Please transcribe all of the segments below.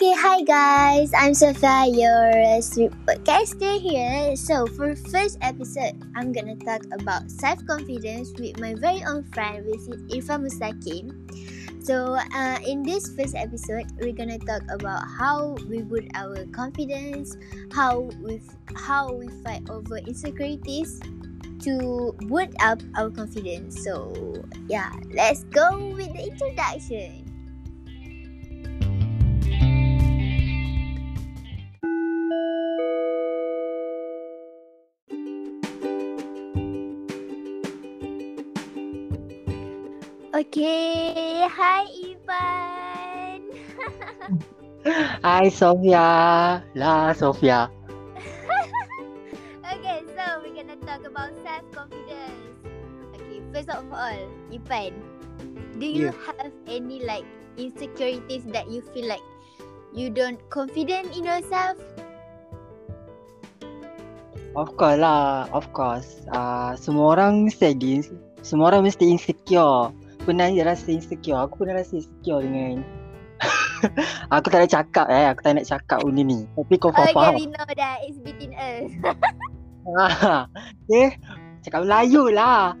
Okay, hi guys. I'm Sophia, your podcaster here. So, for first episode, I'm gonna talk about self confidence with my very own friend, which is Irfan Mustaqim. So, uh, in this first episode, we're gonna talk about how we build our confidence, how we how we fight over insecurities to build up our confidence. So, yeah, let's go with the introduction. Okay, hi Ivan. Hi Sofia. La Sofia. okay, so we're gonna talk about self confidence. Okay, first of all, Ivan, do you Yeah. have any like insecurities that you feel like you don't confident in yourself? Of course lah, of course. Uh, semua orang mesti ada, semua orang mesti insecure. Pernah rasa insecure. Aku pernah rasa insecure dengan Aku tak nak cakap eh, aku tak nak cakap benda ni. Tapi kau Okay, faham. we know that it's between us. Ah, okay, cakap Melayu lah.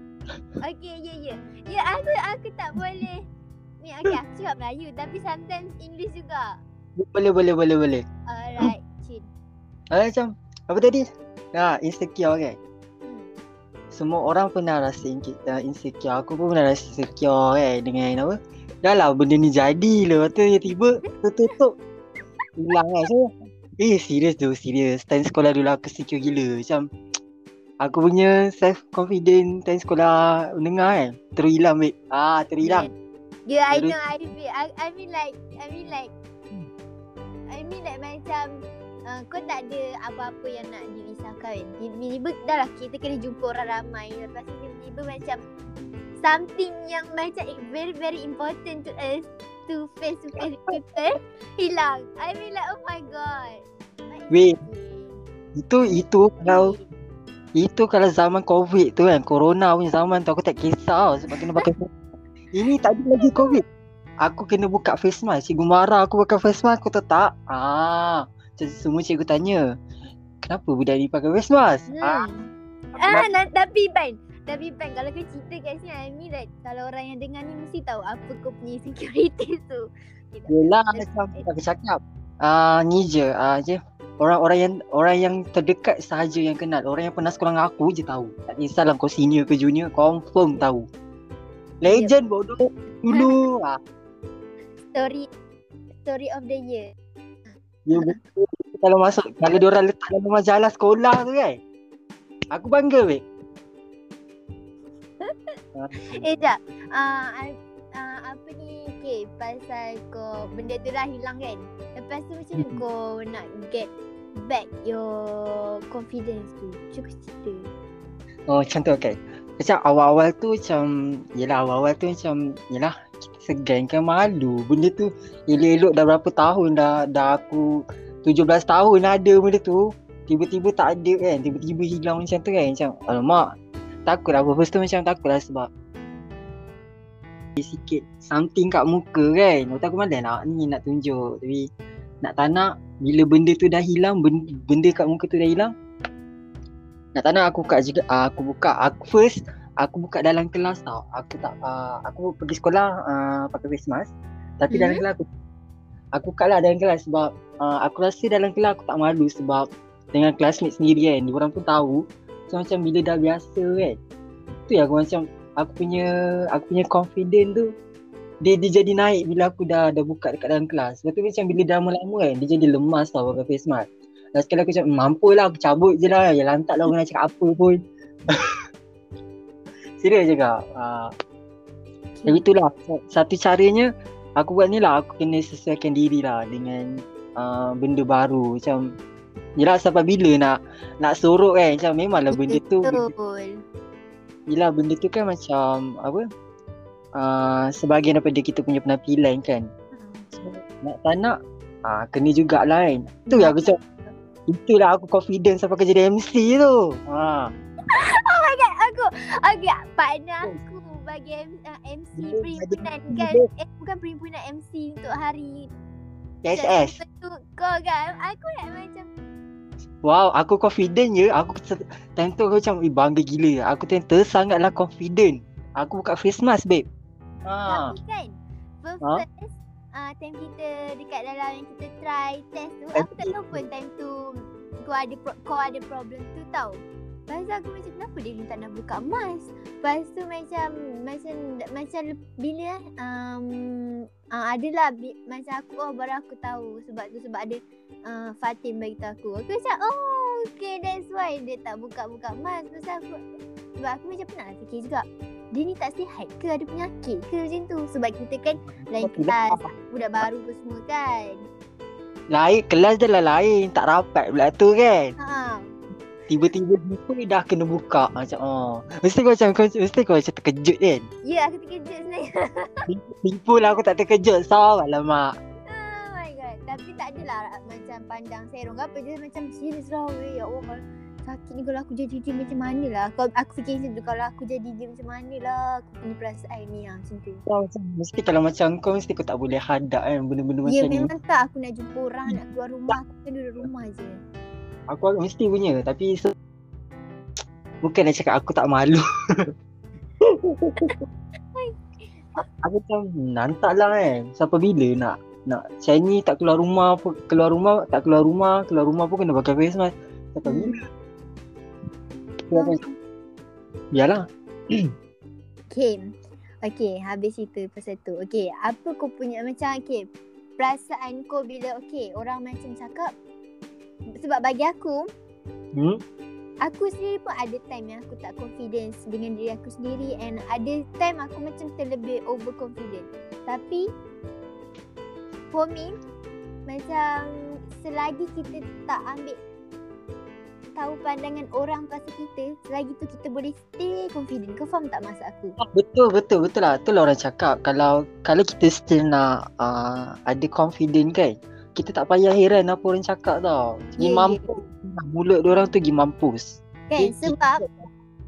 okay, ya yeah, ya. Yeah. Ya, yeah, aku aku tak boleh. Ni okay, aku cakap Melayu tapi sometimes English juga. Boleh, boleh, boleh, boleh. Alright, chin. Ah, macam, apa tadi? Nah, insecure kan? Hmm. Semua orang pernah rasa insecure. Aku pun pernah rasa insecure kan dengan apa? Dah lah benda ni jadi lah. Lepas tu tiba tertutup. Hilang kan. So, eh serius tu, serius. Time sekolah dulu aku insecure gila. Macam aku punya self confidence time sekolah menengah kan. Terhilang babe. Ah, terhilang. Yeah, I Jadi- know. I. I, I mean like. I mean like. I mean like macam. Uh, kau tak ada apa-apa yang nak dirisaukan kan. Tiba-tiba dah lah kita kena jumpa orang ramai. Lepas tu tiba-tiba macam. Something yang macam very very important to us. To face to face people. Hilang. I mean like oh my god. Wait. Itu itu kalau itu kalau zaman covid tu kan. Corona punya zaman tu aku tak kisah tau sebab kena pakai. Ini tak ada lagi covid. Aku kena buka face mask. Cikgu marah aku pakai face mask. Aku tak? Ah, semua cikgu tanya. Kenapa budak ni pakai face mask? Ah, Hmm. Ah, na, tapi Ban, tapi Ban kalau kau cerita kat sini, I mean like kalau orang yang dengar ni mesti tahu apa kau punya insecurities tu. Kita- Yelah macam aku cakap. Ah, ni je, ah je. Orang-orang yang orang yang terdekat sahaja yang kenal. Orang yang pernah sekolah dengan aku je tahu. Tak kisahlah kau senior ke junior, confirm tahu. Legend bodoh dulu. ah, Story story of the year. Ya betul. Kalau masuk kalau dia orang letak dalam majalah sekolah tu kan. Aku bangga weh. Eh jap. I, ah, apa ni? Okay, pasal kau benda tu dah hilang kan. Lepas tu macam mana kau nak get back your confidence tu? Cuba cerita. Oh macam tu okay. Macam awal-awal tu macam Yelah awal-awal tu macam Yelah segan kan malu. Benda tu elok-elok dah berapa tahun dah Dah aku 17 tahun ada benda tu. Tiba-tiba tak ada kan. Tiba-tiba hilang macam tu kan. Macam alamak Takut lah. First tu macam takut lah sebab Sikit something kat muka kan. Lepas tu aku malas nak ni nak tunjuk. Tapi nak tak nak Bila benda tu dah hilang Benda, benda kat muka tu dah hilang nak tak nak aku buka juga uh, aku buka. Aku first aku buka dalam kelas tau aku tak uh, aku pergi sekolah uh, pakai face mask tapi dalam Mhm. kelas aku aku buka lah dalam kelas sebab uh, aku rasa dalam kelas aku tak malu sebab dengan classmate sendiri kan orang pun tahu so macam bila dah biasa kan tu yang aku macam aku punya aku punya confident tu dia, dia jadi naik bila aku dah dah buka dekat dalam kelas. Lepas tu macam bila dah lama-lama kan dia jadi lemas tau pakai face mask. Dan sekali aku cakap mampu lah aku cabut je lah Ya lantak lah orang nak cakap apa pun Serius juga uh, Tapi itulah. Sa- Satu caranya Aku buat ni lah. Aku kena sesuaikan diri lah Dengan uh, Benda baru. Macam Yelah sampai bila nak Nak sorok kan Macam memanglah benda tu. Betul. Yelah benda tu kan macam Apa? Uh, Sebahagian daripada kita punya penampilan kan. So, Nak tak nak uh, Kena jugalah kan? Tu yang aku cakap. Itulah aku confident sampai kerja jadi MC tu. Ha. Oh my god, aku okay, partner aku bagi M, uh, MC Dia perhimpunan kan. Eh bukan perhimpunan MC untuk hari PSS. Betul kau kan. Aku nak macam Wow, aku confident je. Aku time tu aku macam, eh, bangga gila. Aku tu tersangatlah confident. Aku buka face mask, babe. Ha. Tapi kan First Ha? first uh, Time kita Dekat dalam yang kita try Test tu Aku tak tahu pun time tu Kau ada pro- kau ada problem tu tau Lepas tu aku macam Kenapa dia tak nak buka mask? Lepas tu macam Macam Macam bila um, uh, Adalah bi- Macam aku Oh baru aku tahu Sebab tu sebab ada uh, Fatin bagi tahu aku. Aku macam Oh okay that's why Dia tak buka-buka mask. Pasal aku Sebab aku macam pernah fikir juga dia ni tak sihat ke? Ada penyakit ke? Macam tu. Sebab kita kan lain kelas budak baru pun semua kan. Lain, kelas dia lah lain. Tak rapat pula tu kan. ha Tiba-tiba jumpa dah kena buka. Macam, oh. Mesti kau macam, kau, mesti kau macam terkejut kan. ya aku terkejut sebenarnya Tipu lah aku tak terkejut. Salah mak. oh my god tapi tak adalah macam pandang serong ke apa je macam serius lah weh ya Allah kalau sakit ni kalau aku jadi dia macam mana lah kalau aku fikir macam tu kalau aku jadi dia macam mana lah aku punya perasaan ni ah macam tu Kau macam, mesti kalau macam kau mesti kau tak boleh hadap kan benda-benda ya macam ni. memang tak aku nak jumpa orang nak keluar rumah aku kan duduk rumah je Aku mesti punya tapi se- bukan nak cakap aku tak malu. aku macam nantak lah kan. Sampai bila nak nak saya ni tak keluar rumah pun keluar rumah tak keluar rumah keluar rumah pun kena pakai face mask. Sampai Hmm. bila? Biarlah. Okay. Okay, habis itu pasal tu. Okay, apa kau punya macam okay, perasaan kau bila okay, orang macam cakap sebab bagi aku, Hmm? aku sendiri pun ada time yang aku tak confidence dengan diri aku sendiri and ada time aku macam terlebih overconfident. Tapi for me, macam selagi kita tak ambil tahu pandangan orang pasal kita, selagi tu kita boleh stay confident. Kau faham tak maksud aku? Betul betul betul lah. Itulah orang cakap kalau kalau kita still nak uh, ada confident kan, kita tak payah heran apa orang cakap tau. Pergi Ya, ya. mampus. Mulut orang tu pergi mampus. Kan? Kita- Sebab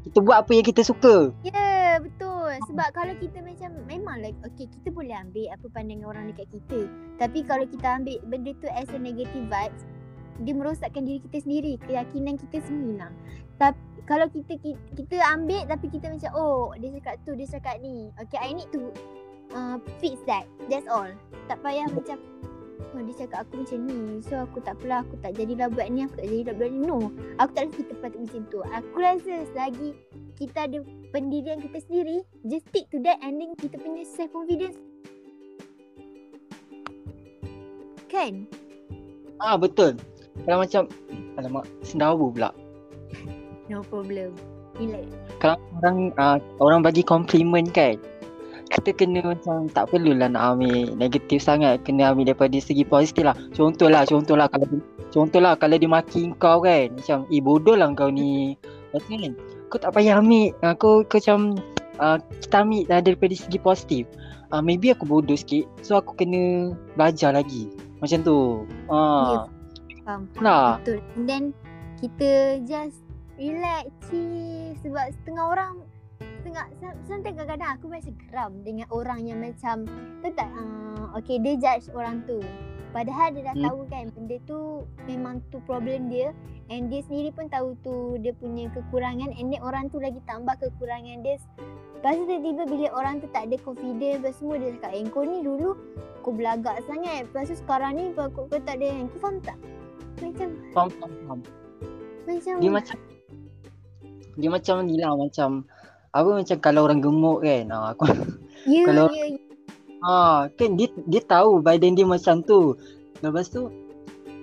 Kita buat apa yang kita suka. Ya betul Sebab kalau kita macam Memang like Okay kita boleh ambil Apa pandangan orang dekat kita Tapi kalau kita ambil Benda tu as a negative vibes Dia merosakkan diri kita sendiri Keyakinan kita hilang Tapi kalau kita, kita kita ambil Tapi kita macam Oh dia cakap tu Dia cakap ni Okay I need to uh, Fix that That's all Tak payah macam Oh dia cakap aku macam ni So aku tak apalah Aku tak jadilah buat ni Aku tak jadilah buat ni No Aku tak rasa kita patut macam tu Aku rasa selagi kita ada pendirian kita sendiri just stick to that and then kita punya self confidence kan Ah betul. Kalau macam alamak sendawa pula. no problem relax Kalau orang uh, orang bagi compliment kan. Kita kena macam tak perlulah nak ambil negatif sangat. Kena ambil daripada segi positif lah. Contohlah, contohlah kalau contohlah kalau dia maki kau kan. Macam, eh bodoh lah kau ni. Macam kan? Kau tak payah ambil. Uh, kau, kau macam uh, kita ambil lah daripada segi positif. Uh, maybe aku bodoh sikit. So aku kena belajar lagi. Macam tu. Uh, faham lah. betul and then kita just relax chill sebab setengah orang some- sometimes kadang-kadang aku rasa geram dengan orang yang macam tahu tak uh, okay dia judge orang tu padahal dia dah Hmm. tahu kan benda tu memang tu problem dia and dia sendiri pun tahu tu dia punya kekurangan and then orang tu lagi tambah kekurangan dia Lepas tu tiba-tiba bila orang tu tak ada confidence Lepas semua dia cakap Eh kau ni dulu Kau belagak sangat Lepas tu sekarang ni Kau, kau, tak ada yang Kau faham tak? Macam Faham, faham, faham. Macam Dia macam dia macam ni lah macam apa macam kalau orang gemuk kan. Ha, aku Ya kalau- ya ya ha, kan dia dia tahu badan dia macam tu. Lepas tu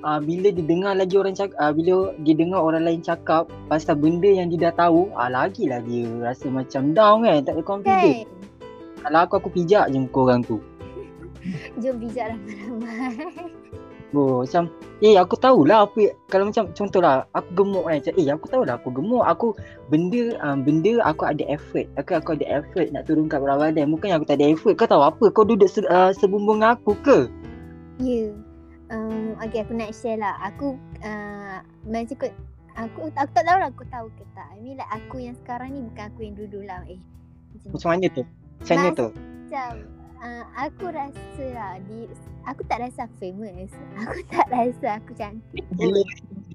ah bila dia dengar lagi orang cakap ah, bila dia dengar orang lain cakap pasal benda yang dia dah tahu ah lagilah dia rasa macam down kan tak ada confidence. Kan Kalau aku aku pijak je muka orang tu. Jom bijak ramai-ramai Oh, macam eh aku tahulah apa kalau macam contohlah aku gemuk kan macam eh aku tahulah aku gemuk aku benda um, benda aku ada effort aku aku ada effort nak turunkan berat badan bukan aku tak ada effort kau tahu apa kau duduk se, uh, sebumbung aku ke? Ya um, Okay aku nak share lah Aku uh, Macam kau Aku, aku tak tahu lah aku tahu ke tak I mean like aku yang sekarang ni Bukan aku yang dulu lah Eh. Macam macam mana tu? Macam mana tu? macam uh, aku rasa lah di aku tak rasa aku famous. Aku tak rasa aku cantik. Bila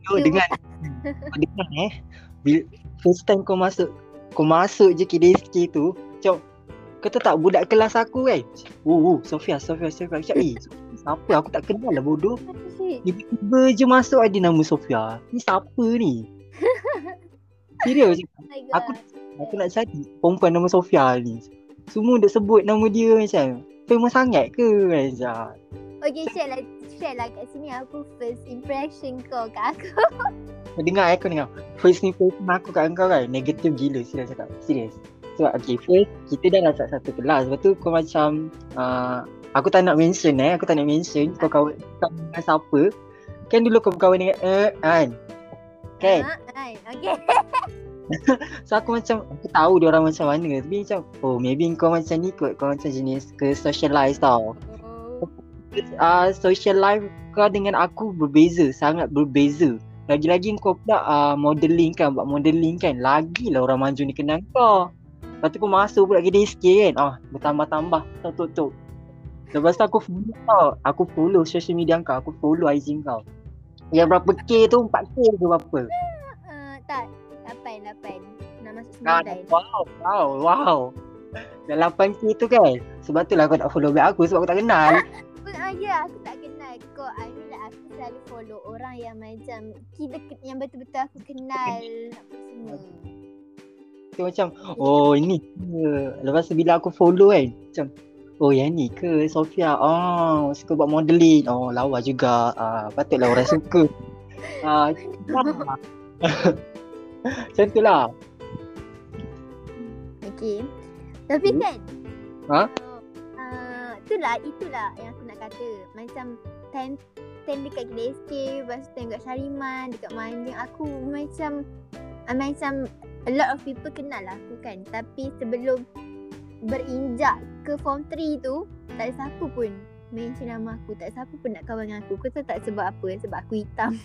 kau dengan kau dengar eh. Bila first time kau masuk kau masuk je KDSK tu, macam kau tahu tak budak kelas aku kan? Oh, oh Sofia, Sofia, Sofia. Macam, eh, siapa? Aku tak kenal lah bodoh. Tiba-tiba je masuk ada nama Sofia. Ni siapa ni? Serius Oh. Aku aku nak cari perempuan nama Sofia ni. Semua dah sebut nama dia macam famous sangat ke macam. Okay, share lah, share lah kat sini apa first impression kau kat aku. Dengar eh, kau dengar. First impression aku kat kau kan negatif gila serius cakap. Serius. So okay first kita dah dapat satu kelas. Lepas tu kau macam uh, aku tak nak mention eh. Aku tak nak mention kau kawan kau dengan siapa. Kan dulu kau berkawan dengan eh kan. Kan? Ha, hai, okay. So aku macam aku tahu dia orang macam mana tapi macam oh maybe kau macam ni kot kau macam jenis ke socialize tau. Oh. Uh, social life kau dengan aku berbeza sangat berbeza. Lagi-lagi kau pula uh, modeling kan buat modeling kan lagilah orang maju ni kenal kau. Lepas tu kau masuk pula kedai sikit kan. Ah bertambah-tambah tok tok. Lepas tu aku follow tau. Aku follow social media kau. Aku follow IG kau. Yang berapa K tu 4K ke berapa? Uh, tak, 8, 8. Nak masuk Ah, 9. wow, wow, wow. Dah 8K tu kan. Sebab tu lah kau tak follow back aku sebab aku tak kenal. Ah, ya, aku tak kenal kau. I mean like aku selalu follow orang yang macam kita ke- yang betul-betul aku kenal semua. Tu macam oh ini ke. Lepas tu bila aku follow kan macam oh yang ni ke Sofia. Oh suka buat modeling. Oh lawa juga. Ah patutlah orang suka. Ah macam tu lah. Okay. Tapi Hmm. kan Ha? Uh, itulah, itulah yang aku nak kata. Macam time time dekat KDSK, lepas tu time dekat Syariman, dekat Manjing, aku macam uh, macam a lot of people kenal lah aku kan. Tapi sebelum berinjak ke form 3 tu, tak ada siapa pun mention nama aku. Tak ada siapa pun nak kawan dengan aku. Kau tahu tak sebab apa? Sebab aku hitam.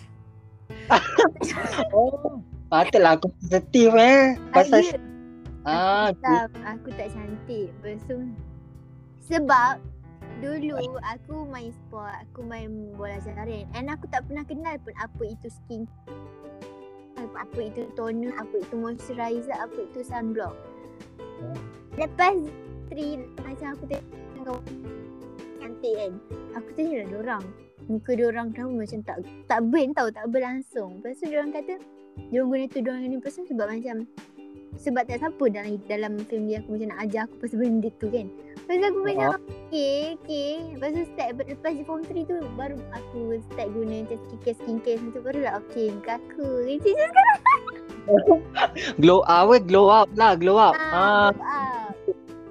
Oh patutlah aku sensitif eh. Pasal ah aku hitam. Aku tak cantik. Tu sebab dulu aku main sport, aku main bola jaring and aku tak pernah kenal pun apa itu skin apa itu toner, apa itu moisturizer, apa itu sunblock. Lepas tri macam aku tengok cantik kan. Aku tanya lah diorang. Muka diorang tahu macam tak tak burn tau, tak berlangsung. Lepas tu diorang kata diorang guna tu diorang guna pasal sebab macam sebab tak siapa dalam dalam family aku macam nak ajar aku pasal benda tu kan. Lepas tu aku macam okay, okay. Lepas tu start lepas di form 3 tu baru aku start guna macam skincare skincare macam tu baru lah okay muka aku. Itu je glow up weh glow up lah glow up. Ah ah.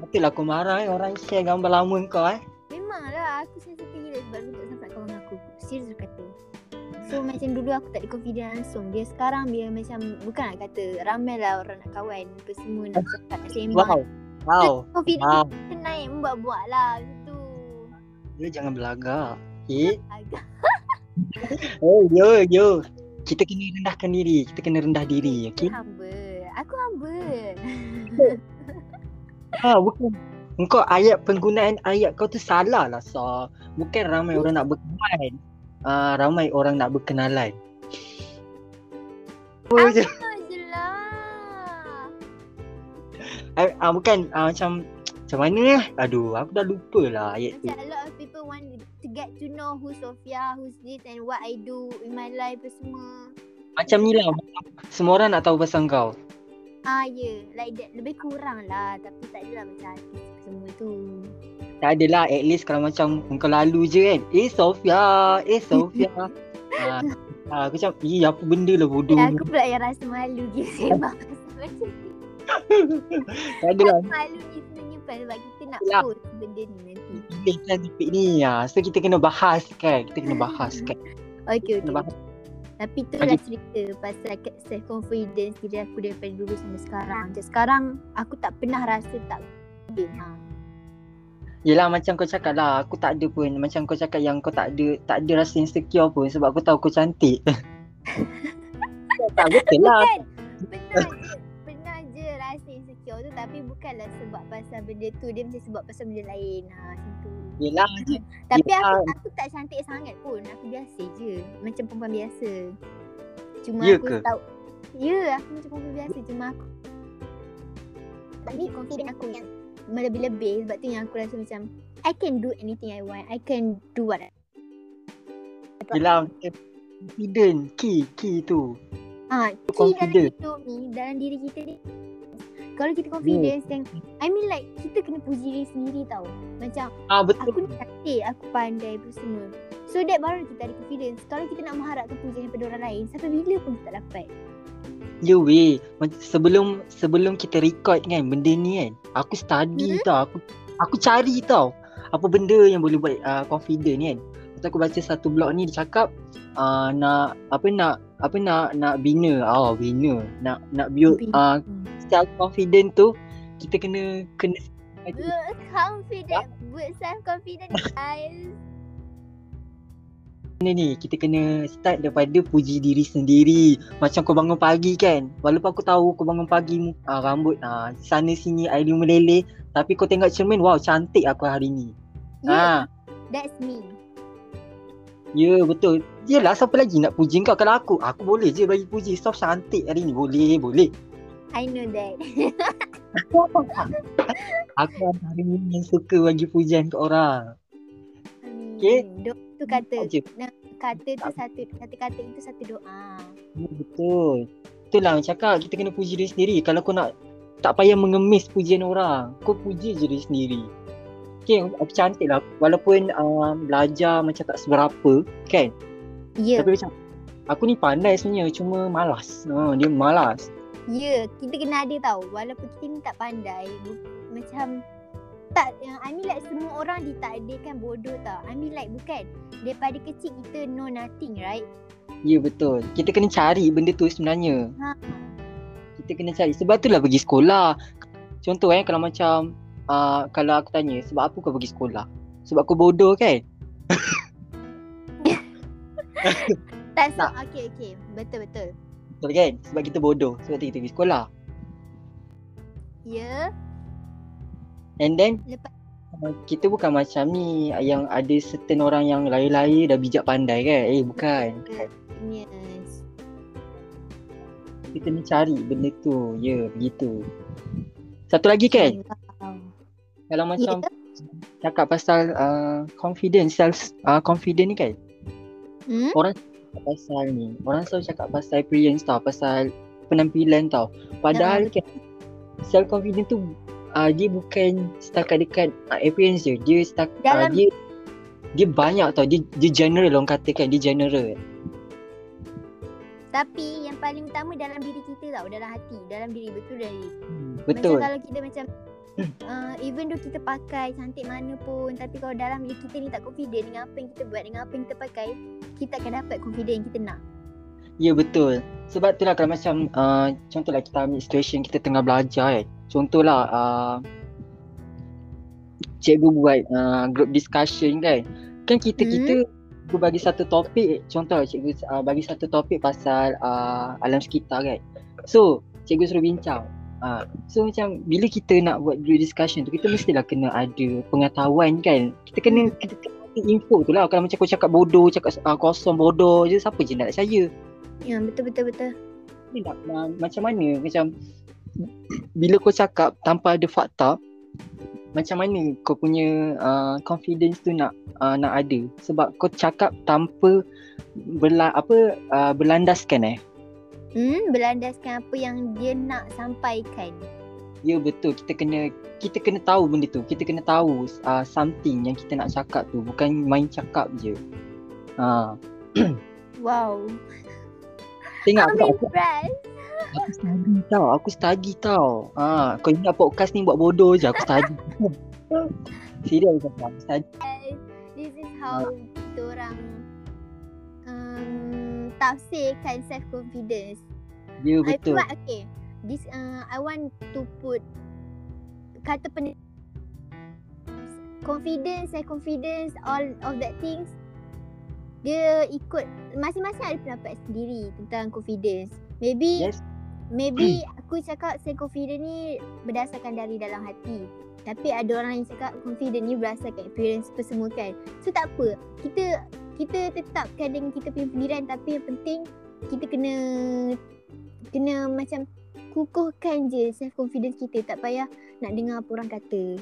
patutlah aku marah eh orang share gambar lama kau eh. Memang lah aku sensitif gila sebab aku tak sampai kawan aku. Serius aku. So macam dulu aku tak ada confident langsung. Dia sekarang dia macam bukan nak kata ramai lah orang nak kawan. Apa semua nak cakap nak sembang. Wow. Wow. Confident Wow. kita naik buat-buat lah gitu. Dia jangan belagak. Okay. Agak. Oh, yo, yo. Kita kena rendahkan diri. Kita kena rendah diri, okey? Humble. Aku humble. Ha, bukan. Engkau ayat penggunaan ayat kau tu salah lah, so. Bukan ramai orang nak berkawan. Ah, ramai orang nak berkenalan. Oh, je. Apa je lah. Ah, ah, bukan ah, macam macam mana eh? Aduh, aku dah lupa lah ayat tu. Macam a lot of people want to get to know who Sophia, who's this and what I do in my life apa semua. Macam ni lah. Semua orang nak tahu pasal kau. Ah ya, yeah. like that. Lebih kurang lah tapi tak adalah macam apa semua tu. Tak adalah at least kalau macam kau lalu je kan. Eh Sofia, eh Sofia. ah, ah, aku macam, eh apa benda lah bodoh. Ya, aku pula yang rasa malu sembang pasal macam ni. Tak adalah. Malu ni sebenarnya sebab kita nak post benda ni nanti. Pilih kan topik ni ya. So kita kena bahas kan. Kita kena bahas kan. Okay, Kena okay. bahas. Tapi tu lah cerita pasal self confidence diri aku daripada dulu sampai sekarang. Macam sekarang aku tak pernah rasa tak pede. Ha. Yelah macam kau cakap lah. Aku tak ada pun. Macam kau cakap yang kau tak ada tak ada rasa insecure pun. Sebab aku tahu kau cantik. tak betul lah. Bukan. Pernah je. Pernah je rasa insecure tu tapi bukan takkanlah sebab pasal benda tu dia mesti sebab pasal benda lain. Ha macam tu. Yelah. Tapi Yelah. aku aku tak cantik sangat pun. Aku biasa je. Macam perempuan biasa. Cuma Ya aku ke? tahu. Ya, aku macam perempuan biasa. Cuma aku tapi confident aku yang melebih-lebih sebab tu yang aku rasa macam I can do anything I want. I can do what I Yelah. Confident. Key. Key tu. Ha, key dalam confident. hidup ni, dalam diri kita ni kalau kita confidence then I mean like kita kena puji diri sendiri tau. Macam Ah aku betul. ni cantik, aku pandai apa semua. So that baru kita ada confidence. Kalau kita nak mengharapkan pujian daripada orang lain, sampai bila pun kita tak dapat. Ya weh. Sebelum sebelum kita record kan benda ni kan. Aku study Hmm? tau. Aku aku cari tau. Apa benda yang boleh buat uh, confident ni kan. Lepas aku baca satu blog ni dia cakap uh, nak apa nak apa nak nak bina oh bina nak nak build Bina. uh, Hmm. self confident tu kita kena kena Build confident, build self confident guys. Benda ni kita kena start daripada puji diri sendiri. Macam kau bangun pagi kan Walaupun aku tahu kau bangun pagi uh, Rambut uh, sana sini air meleleh Tapi kau tengok cermin Wow cantik aku hari ni. Yeah, Ah, that's me. Ya betul. Yelah siapa lagi nak puji kau? Kalau aku Aku boleh je bagi puji. Stop cantik hari ni. Boleh boleh. I know that. Aku hari ni yang suka bagi pujian ke orang. Okay. Doa tu kata, je. kata tu satu, kata-kata itu satu doa. Ya, betul. Itulah yang cakap Kita kena puji diri sendiri. Kalau kau nak Tak payah mengemis pujian orang Kau puji je diri sendiri. Okay aku cantik lah. Walaupun um, belajar macam tak seberapa Kan? Ya, Tapi macam Aku ni pandai sebenarnya Cuma malas. Ha, Dia malas. Ya, kita kena ada tau. Walaupun kita ni tak pandai, macam tak yang I mean like semua orang ditakdirkan bodoh tau. I mean like bukan daripada kecil kita know nothing, right? Ya betul Kita kena cari benda tu sebenarnya Ha. Kita kena cari Sebab tu lah pergi sekolah Contoh eh Kalau macam uh, Kalau aku tanya Sebab apa kau pergi sekolah Sebab kau bodoh kan Tak so, Tak. okay, okay. Betul, betul. Betul kan Sebab kita bodoh Sebab tu kita pergi sekolah Ya, And then Lepas- uh, kita bukan macam ni yang ada certain orang yang lahir-lahir dah bijak pandai kan. Eh bukan. yes. Kita kena cari benda tu. Ya, yeah, begitu. Satu lagi kan, Wow. kalau macam Ya. cakap pasal uh, confidence, self uh, confident ni kan. Hmm? Cakap pasal ni. Orang selalu cakap pasal appearance tau, pasal penampilan tau. Padahal kan self confident tu uh, dia bukan setakat dekat uh, appearance je. Dia setakat uh, dia dia banyak tau. Dia dia general orang katakan, dia general. Tapi yang paling utama dalam diri kita tau, dalam hati, dalam diri betul dari. Betul. Macam kalau kita macam uh, even though kita pakai cantik mana pun tapi kalau dalam diri kita ni tak confident dengan apa yang kita buat, dengan apa yang kita pakai, kita akan dapat confident yang kita nak. Ya betul. Sebab tu lah kalau macam uh, contohlah kita ambil situation kita tengah belajar kan. Contohlah uh, cikgu buat uh, group discussion kan. Kan kita Hmm. kita cikgu bagi satu topik contoh cikgu uh, bagi satu topik pasal uh, alam sekitar kan. So cikgu suruh bincang. Uh, so macam bila kita nak buat group discussion tu kita mestilah kena ada pengetahuan kan. Kita kena Hmm. kita kena ada info tu lah. Kalau macam kau cakap bodoh, cakap uh, kosong bodoh je siapa je nak percaya. Ya, betul betul betul. ni nak, uh, macam mana? Macam bila kau cakap tanpa ada fakta macam mana kau punya uh, confidence tu nak uh, nak ada? Sebab kau cakap tanpa berla, apa uh, berlandaskan eh? Hmm, berlandaskan apa yang dia nak sampaikan. ya betul. Kita kena kita kena tahu benda tu. Kita kena tahu uh, something yang kita nak cakap tu. Bukan main cakap je. Ha Wow. Tengok I'm aku, aku, impressed. aku study tau aku study tau ha kau ingat podcast ni buat bodoh je aku study serius aku aku study This is how kita orang um, tafsirkan self confidence. Ya I betul. put okay. This uh, I want to put kata pen confidence and confidence all of that things dia ikut masing-masing ada pendapat sendiri tentang confidence. Maybe Yes. maybe aku cakap self confident ni berdasarkan dari dalam hati. Tapi ada orang yang cakap confident ni berdasarkan experience apa semua kan. So tak apa. Kita kita tetapkan dengan kita punya pendirian tapi yang penting kita kena kena macam kukuhkan je self confidence kita tak payah nak dengar apa orang kata.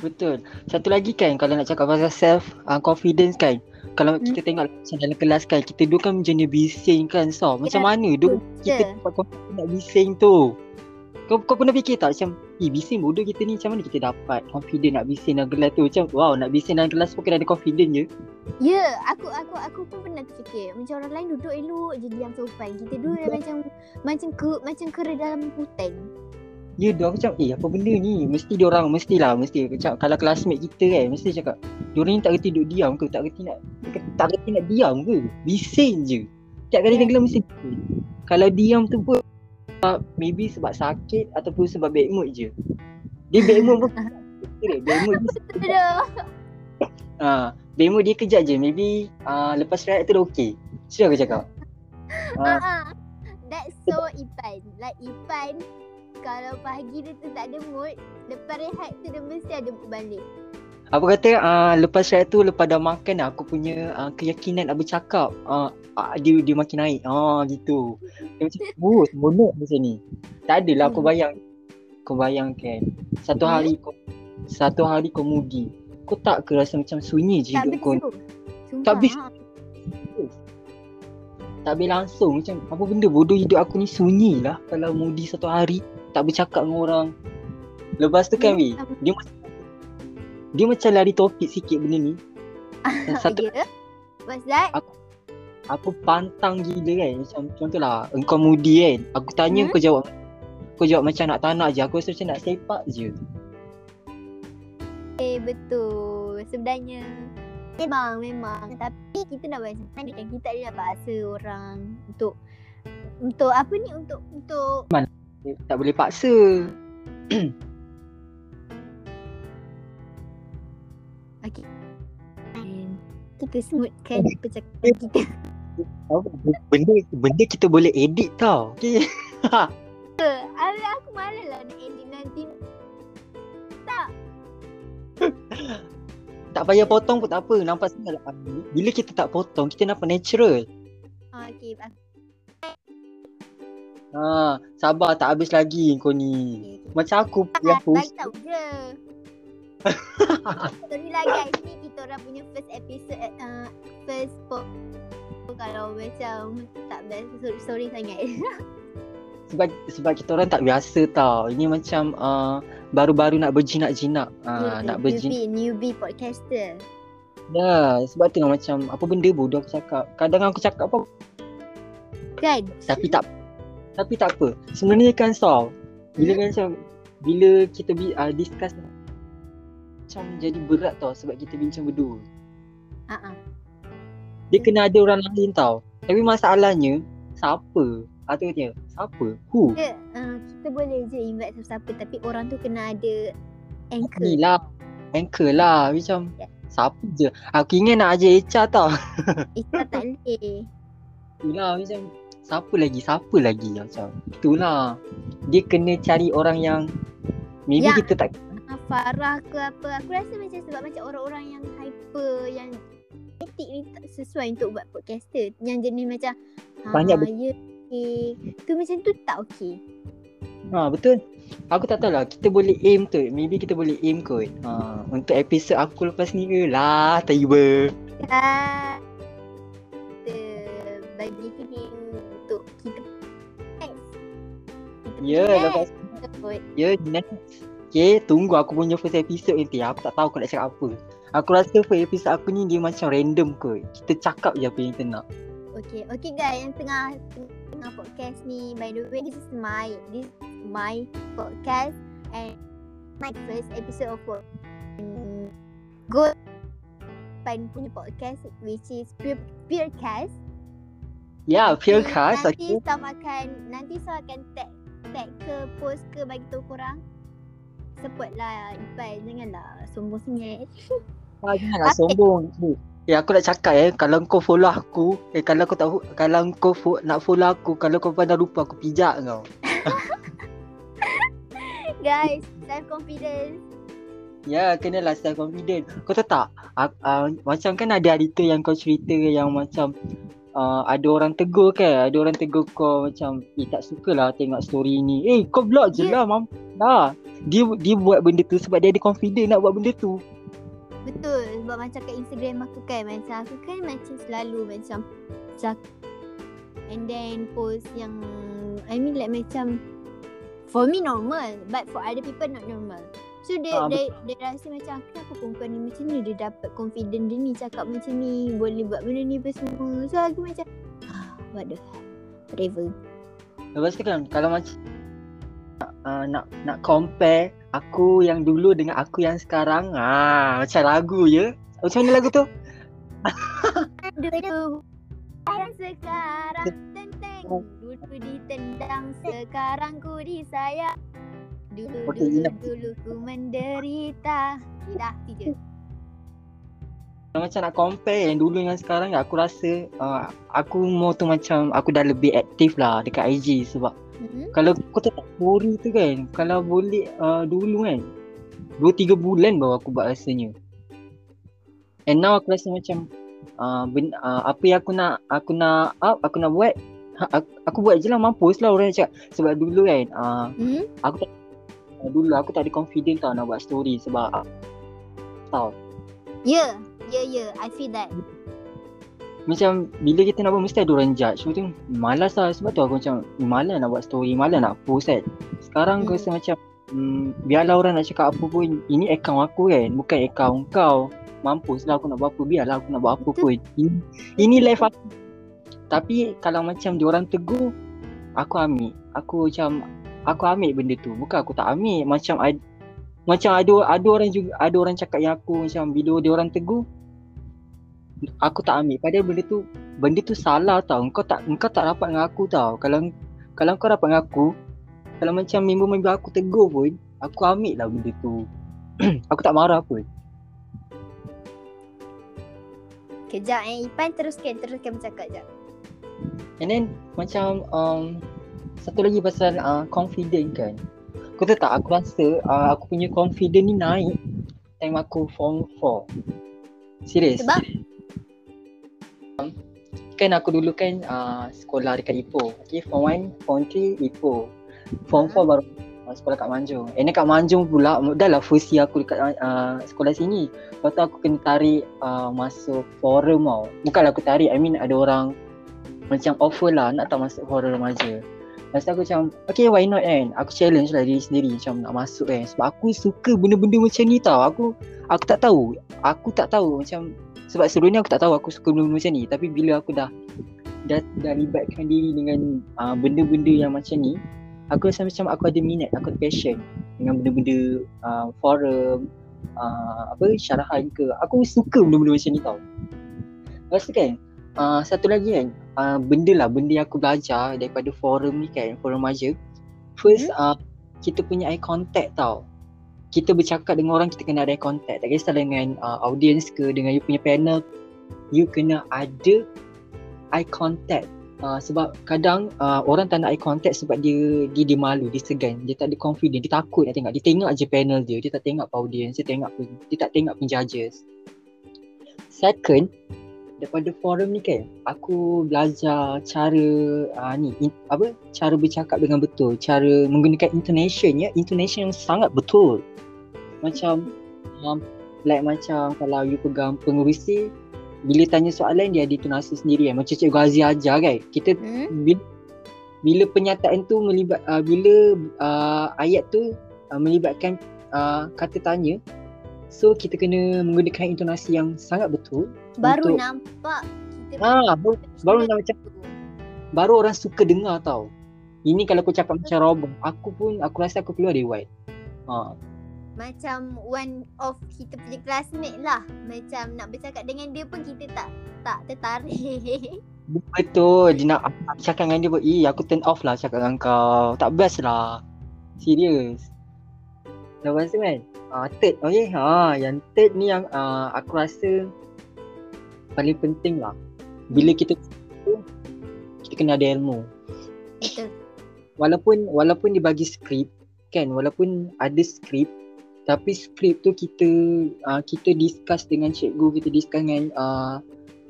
Betul. Satu lagi kan kalau nak cakap pasal self uh, confidence kan. Kalau Hmm. kita tengok macam dalam kelas kan, kita dua kan jenis bising kan so. Macam Ya, mana dua kita dapat confidence nak bising tu? Kau, kau pernah fikir tak macam Eh bising bodoh kita ni macam mana kita dapat confident nak bising dalam kelas tu Macam wow nak bising dalam kelas pun kena ada confident je Ya, aku aku aku pun pernah terfikir macam orang lain duduk elok je diam sopan. Kita dua macam macam ke macam kera dalam hutan. Ya dah aku macam eh apa benda ni? Mesti dia orang mestilah mesti. Macam kalau classmate kita kan Mesti cakap Diorang ni tak kerti duduk diam ke? Tak kerti nak Tak kerti nak diam ke? Bising je. Tiap kali kelas mesti. Kalau diam tu pun uh, Maybe sebab sakit Ataupun sebab bad mood je. Dia bad mood pun Kira, Bad mood dia Aduh. uh, Bad mood dia kejap je. Maybe uh, Lepas rehat tu dah okay Sudah aku cakap. Uh, Ah, ah. That's so Ipan. Like Ipan kalau pagi dia tu tak ada mood, lepas rehat tu dia mesti ada mood balik. Apa kata uh, lepas rehat tu lepas dah makan aku punya uh, keyakinan nak bercakap uh, uh, dia dia makin naik. Ah gitu. Dia macam oh seronok macam ni. Tak adalah aku Hmm. bayang kau bayangkan satu Hmm. hari kau satu hari kau mudi. Kau tak ke rasa macam sunyi je Tak hidup kau. Sumpah. Tak habis. ha. Tak habis langsung macam apa benda bodoh hidup aku ni sunyi lah kalau mudi satu hari tak bercakap dengan orang. Lepas tu kan weh, Macam- dia macam dia macam lari topik sikit benda ni. Satu Ya. What's that? aku pantang gila kan macam contohlah engkau mudi kan aku tanya Hmm? kau jawab kau jawab macam nak tak nak je aku rasa macam nak sepak je Eh betul. Sebenarnya memang memang tapi kita nak buat sebenarnya kan kita nak paksa orang untuk untuk apa ni untuk untuk tak boleh paksa. And kita smoothkan percakapan kita. Benda benda kita boleh edit tau okay. Habis aku malas lah nak edit nanti. Tak. tak payah potong pun tak apa nampak sangat lah bila kita tak potong kita nampak natural Ah, okay. Aku, ha sabar tak habis lagi kau ni macam aku Ah, yang bagi post tahu je. Sorry lah guys, ni kita orang punya first episode, uh, first po- kalau macam tak best, sorry, sorry sangat. sebab sebab kita orang tak biasa tau ini macam uh, baru-baru nak berjinak-jinak uh, nak berjinak newbie, newbie podcaster. Ya, sebab lah macam apa benda bodoh aku cakap. Kadang aku cakap apa Kan? tapi tak tapi tak apa. Sebenarnya kan Saw, bila kan macam bila kita bi, uh, discuss macam jadi berat tau sebab kita bincang berdua. Ah, ah. Dia kena ada orang lain tau. Tapi masalahnya siapa? Atau dia siapa? Who? Dia, uh, kita boleh je invite siapa-siapa tapi orang tu kena ada anchor. Ni lah. Anchor lah macam Ya. siapa je. Aku ingat nak ajar HR tau. Kita tak boleh. Itulah macam siapa lagi siapa lagi macam itulah dia kena cari orang yang maybe Ya. kita tak Ah, Farah ke apa. Aku rasa macam sebab macam orang-orang yang hyper, yang etik ni tak sesuai untuk buat podcaster. Yang jenis macam Banyak ah, ya, okay. Tu macam tu tak okay. ha betul aku tak tahu lah kita boleh aim tu maybe kita boleh aim kot ha untuk episod aku lepas ni ke lah tiba Ah, kita bagi hint ya lepas ya next Okay, tunggu aku punya first episode nanti. Aku tak tahu aku nak cakap apa. Aku rasa first episode aku ni dia macam random kot. Kita cakap je apa yang kita nak. Okay, okay guys yang tengah tengah podcast ni. By the way, this is my this is my podcast and my first episode of work. Go Pan punya podcast which is Pure Purecast. Ya, Purecast. Nanti Okay. Sam akan nanti Sam akan tag tag ke post ke bagi tahu korang. Support lah Ipan Janganlah sombong sengit Ah, janganlah sombong. Eh, aku nak cakap eh kalau kau follow aku, eh kalau kau tak kalau kau fo- nak follow aku, kalau kau pandang rupa aku pijak kau. Guys, self confidence. Ya, kenalah self confident. Kau tahu tak? Uh, uh, macam kan ada editor yang kau cerita yang macam uh, ada orang tegur kan? Ada orang tegur kau macam, "Eh, tak sukalah tengok story ni." Eh, kau vlog je lah, mam. Lah. Dia dia buat benda tu sebab dia ada confident nak buat benda tu. Betul. Sebab macam kat Instagram aku kan. Macam aku kan macam selalu macam cak and then post yang I mean like macam for me normal but for other people not normal. So dia Ah, dia, dia rasa macam kenapa perempuan ni macam ni dia dapat confident dia ni cakap macam ni boleh buat benda ni apa semua. So aku macam ah, what the whatever. Lepas tu kan kalau macam uh, nak nak compare aku yang dulu dengan aku yang sekarang, ah macam lagu je. Macam mana lagu tu? Dulu yang sekarang tenteng Dulu ditendang sekarang ku disayang Dulu Okey, dulu dulu ku menderita Dah tiga Kalau macam nak compare yang dulu dengan sekarang aku rasa uh, aku mau tu macam aku dah lebih aktif lah dekat IG sebab hmm? kalau kau tak story tu kan kalau boleh uh, dulu kan 2 3 bulan baru aku buat rasanya. And now aku rasa macam uh, ben, uh, apa yang aku nak aku nak up aku nak buat ha, aku, aku buat je lah mampus lah orang cakap sebab dulu kan uh, Hmm? aku tak uh, dulu aku tak ada confident tau nak buat story sebab uh, tau Ya Ya ya. I feel that. Macam bila kita nak buat mesti ada orang judge. Lepas tu malas lah. Sebab tu aku macam "Eh, malas nak buat story, malas nak post kan? Sekarang aku Hmm. rasa macam hmm, biarlah orang nak cakap apa pun. Ini akaun aku kan, bukan akaun kau. Mampus lah aku nak buat apa, biarlah aku nak buat apa pun. Ini, ini life aku. Tapi kalau macam diorang tegur Aku ambil, aku macam Aku ambil benda tu, bukan aku tak ambil. Macam ad, macam ada ada orang juga ada orang cakap yang aku macam bila dia orang tegur aku tak ambil. Padahal benda tu benda tu salah tau. Kau tak kau tak rapat dengan aku tau. Kalau kalau kau rapat dengan aku kalau macam member-member aku tegur pun aku ambil lah benda tu. Aku tak marah pun. Kejap eh. Ipan teruskan Teruskan bercakap jap. And then macam um, satu lagi pasal uh, confident kan kau tahu tak aku rasa uh, aku punya confident ni naik time aku form 4 serius Sebab kan aku dulu kan uh, sekolah dekat Ipoh. Okay, form 1, form 3 Ipoh. Form 4 baru uh, sekolah kat Manjung. Eh ni kat Manjung pula, dah lah first year aku dekat uh, sekolah sini. Lepas tu aku kena tarik uh, masuk forum tau. Bukanlah aku tarik, I mean ada orang macam offer lah nak tak masuk forum remaja. Lepas tu aku macam, okay why not kan? Aku challenge lah diri sendiri macam nak masuk kan. Sebab aku suka benda-benda macam ni tau. Aku aku tak tahu. Aku tak tahu macam sebab sebelum ni aku tak tahu aku suka benda-benda macam ni tapi bila aku dah dah, dah libatkan diri dengan uh, benda-benda yang macam ni aku rasa macam aku ada minat aku ada passion dengan benda-benda uh, forum uh, apa syarahan ke aku suka benda-benda macam ni tau rasa kan uh, satu lagi kan. Uh, benda lah benda yang aku belajar daripada forum ni kan forum remaja. First uh, kita punya eye contact tau. Kita bercakap dengan orang kita kena ada eye contact. Tak kisah dengan uh, audience ke dengan you punya panel. You kena ada eye contact. Uh, sebab kadang uh, orang tak nak eye contact sebab dia dia, dia malu dia segan. Dia tak ada confident dia takut nak tengok. Dia tengok je panel dia dia tak tengok audience dia tengok dia tak tengok pun judges second daripada forum ni kan aku belajar cara uh, ni in, apa cara bercakap dengan betul. Cara menggunakan intonation ya. Intonation yang sangat betul. Macam um, like macam kalau you pegang pengurusi bila tanya soalan dia ada intonasi sendiri kan. Macam Cik Ghazi ajar kan kita hmm? bila, bila penyataan tu melibat uh, bila uh, ayat tu uh, melibatkan uh, kata tanya so kita kena menggunakan intonasi yang sangat betul Baru Untuk- nampak kita Ah, baru, baru nak macam baru orang suka dengar tau. Ini kalau aku cakap macam robot, aku pun aku rasa aku keluar dari white. Ha. Macam one of kita punya classmate lah Macam nak bercakap dengan dia pun kita tak tak tertarik Betul, dia nak aku cakap dengan dia pun, "Eh, aku turn off lah cakap dengan kau. Tak best lah." Serius. Lepas tu kan, uh, third, okay, ha, yang third ni yang uh, aku rasa paling penting lah. Bila kita kita kena ada ilmu. Betul Walaupun walaupun dia bagi skrip, kan walaupun ada skrip tapi skrip tu kita uh, kita discuss dengan cikgu kita discuss dengan uh,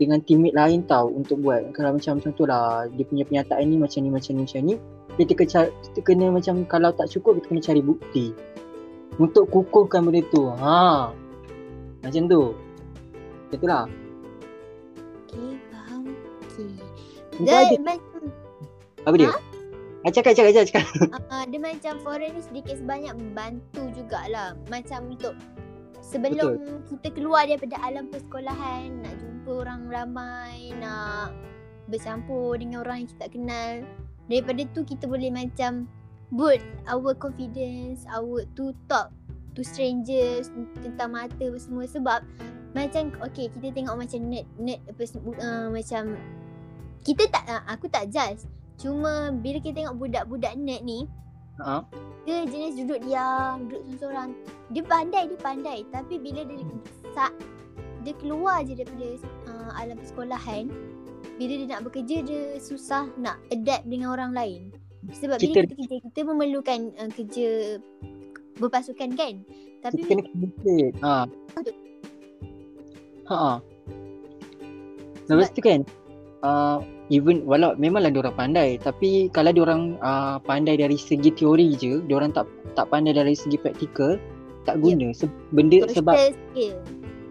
dengan teammate lain tau untuk buat kalau macam contohlah dia punya penyataan ni macam ni macam ni macam ni kita kena, kita kena macam kalau tak cukup kita kena cari bukti untuk kukuhkan benda tu ha macam tu itulah Okay, faham. Okay. Kau ada- Dia macam apa dia ha? cakap cakap cakap cakap uh, dia macam foreign ni sedikit sebanyak membantu jugalah. Macam untuk sebelum Betul. kita keluar daripada alam persekolahan, nak jumpa orang ramai, nak bercampur dengan orang yang kita tak kenal. Daripada tu kita boleh macam build our confidence, our to talk to strangers tentang mata apa semua sebab macam okay kita tengok macam nerd nerd apa uh, macam kita tak uh, aku tak judge cuma bila kita tengok budak-budak nerd ni ha dia jenis duduk diam, duduk seorang-seorang. Dia pandai, dia pandai. Tapi bila dia sa, dia keluar je daripada uh, alam persekolahan, bila dia nak bekerja dia susah nak adapt dengan orang lain. Sebab Kita- bila kita kerja, kita memerlukan uh, kerja berpasukan kan. Tapi kita kena communicate. Ha. Ha ha. Lepas tu kan uh, even walau memanglah dia orang pandai. Tapi kalau dia orang uh, pandai dari segi teori je dia orang tak tak pandai dari segi praktikal tak guna. Se- benda sebab social skill.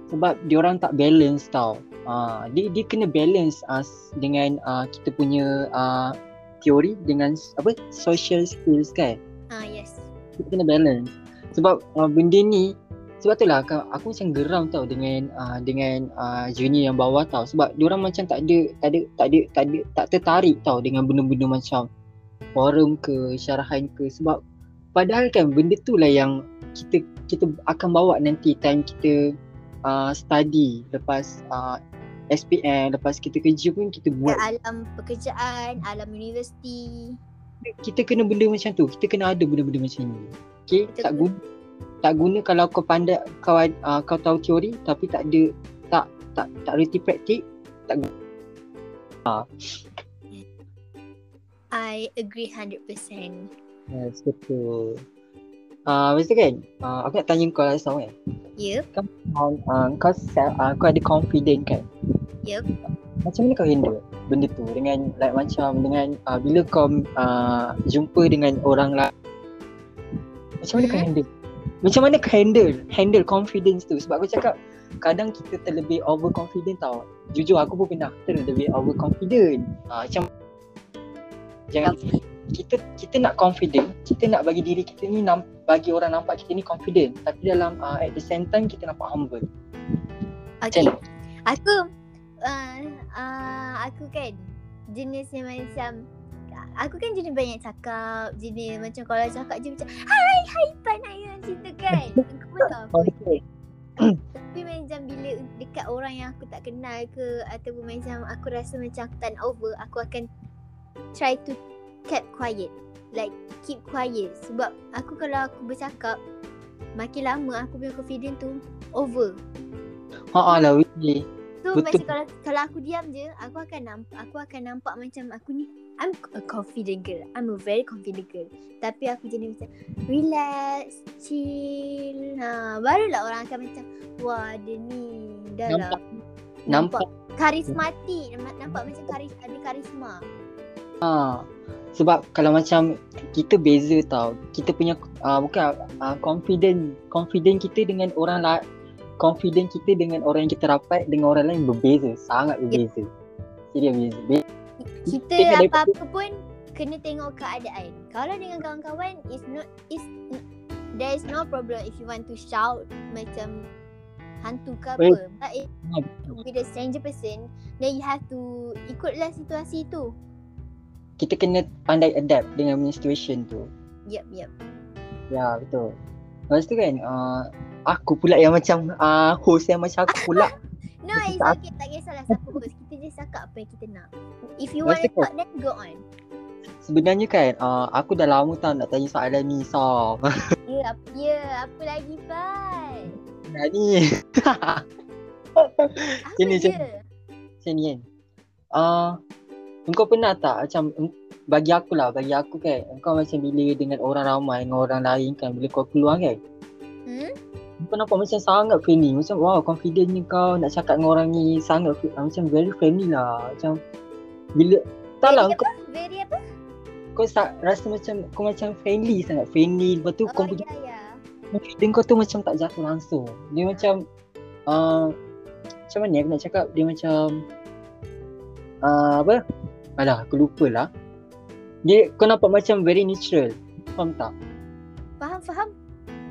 sebab dia orang tak balance tau. Uh, dia dia kena balance uh, dengan uh, kita punya uh, teori dengan apa social skills kan. Ah yes. Kita kena balance. Sebab uh, benda ni sebab tu lah aku macam geram tau dengan uh, dengan uh, junior yang bawah tau sebab dia orang macam tak ada tak ada tak ada tak ada tak tertarik tau dengan benda-benda macam forum ke syarahan ke sebab padahal kan benda tu lah yang kita kita akan bawa nanti time kita uh, study lepas uh, SPM lepas kita kerja pun kita buat. Alam pekerjaan, alam universiti. kita kena benda macam tu. Kita kena ada benda-benda macam ni. Okay tak guna tak guna kalau kau pandai kau uh, kau tahu teori tapi tak ada tak tak tak reti praktik tak guna. I agree 100%. yes betul uh, mesti kan uh, aku nak tanya kau lah Sam kan. Yep. uh, uh, kau self, uh, kau ada confident kan? Yep. macam mana kau handle benda tu? Dengan like macam dengan uh, bila kau uh, jumpa dengan orang lain macam mana kau Hmm. handle? Macam mana kau handle handle confidence tu? Sebab aku cakap kadang kita terlebih overconfident tau. Jujur aku pun pernah terlebih overconfident. Uh, macam jangan kita kita nak confident kita nak bagi diri kita ni nam, bagi orang nampak kita ni confident tapi dalam uh, at the same time kita nampak humble Okay. Macam Aku uh, uh, aku kan jenis yang macam aku kan jenis banyak cakap, jenis macam kalau cakap je macam hai hai pan ayah macam tu kan. Aku pun tahu apa. Tapi macam bila dekat orang yang aku tak kenal ke ataupun macam aku rasa macam aku tak nak over, aku akan try to keep quiet. Like keep quiet sebab aku kalau aku bercakap makin lama aku punya confident tu over. ha lah weh So Betul. macam kalau kalau aku diam je, aku akan nampak aku akan nampak macam aku ni I'm a confident girl. I'm a very confident girl. Tapi aku jenis macam relax, chill. Ha, barulah orang akan macam wah dia ni dah lah nampak karismatik, nampak, nampak macam karis ada karisma. Ha. Sebab kalau macam kita beza tau. Kita punya uh, bukan uh, confident confident kita dengan orang lain confident kita dengan orang yang kita rapat dengan orang lain berbeza, sangat berbeza. Serius beza. Be- Kita apa-apa pun kena tengok keadaan. Kalau dengan kawan-kawan is not is there is no problem if you want to shout macam hantu ke Eh. apa. But if with a stranger person, then you have to ikutlah situasi tu. Kita kena pandai adapt dengan punya situation tu. Yep, yep. Ya, betul. Lepas tu kan uh, aku pula yang macam uh, host yang macam aku pula. No, it's okay. Tak kisahlah siapa host. Kita just cakap apa yang kita nak. If you want to talk, then go on. Sebenarnya kan uh, aku dah lama tau nak tanya soalan ni so. Ya, apa, ya, apa lagi, Pai? Nah ni. Apa Sini, je? Macam ni kan. Uh, engkau pernah tak macam bagi aku lah, bagi aku kan, kau macam bila dengan orang ramai, dengan orang lain kan, bila kau keluar kan, Hmm? kau nampak macam sangat friendly. Macam wow, confident ni kau nak cakap dengan orang ni sangat ah, macam very friendly lah. Macam bila tak lah kau, apa? Very apa? kau sa- rasa macam kau macam friendly sangat friendly. Lepas tu kau Oh punya ya ya. confident kau tu macam tak jatuh langsung. Dia macam uh, macam mana aku nak cakap dia macam uh, apa? Alah, aku lupa lah. Dia kau nampak macam very natural. Faham tak? Faham faham.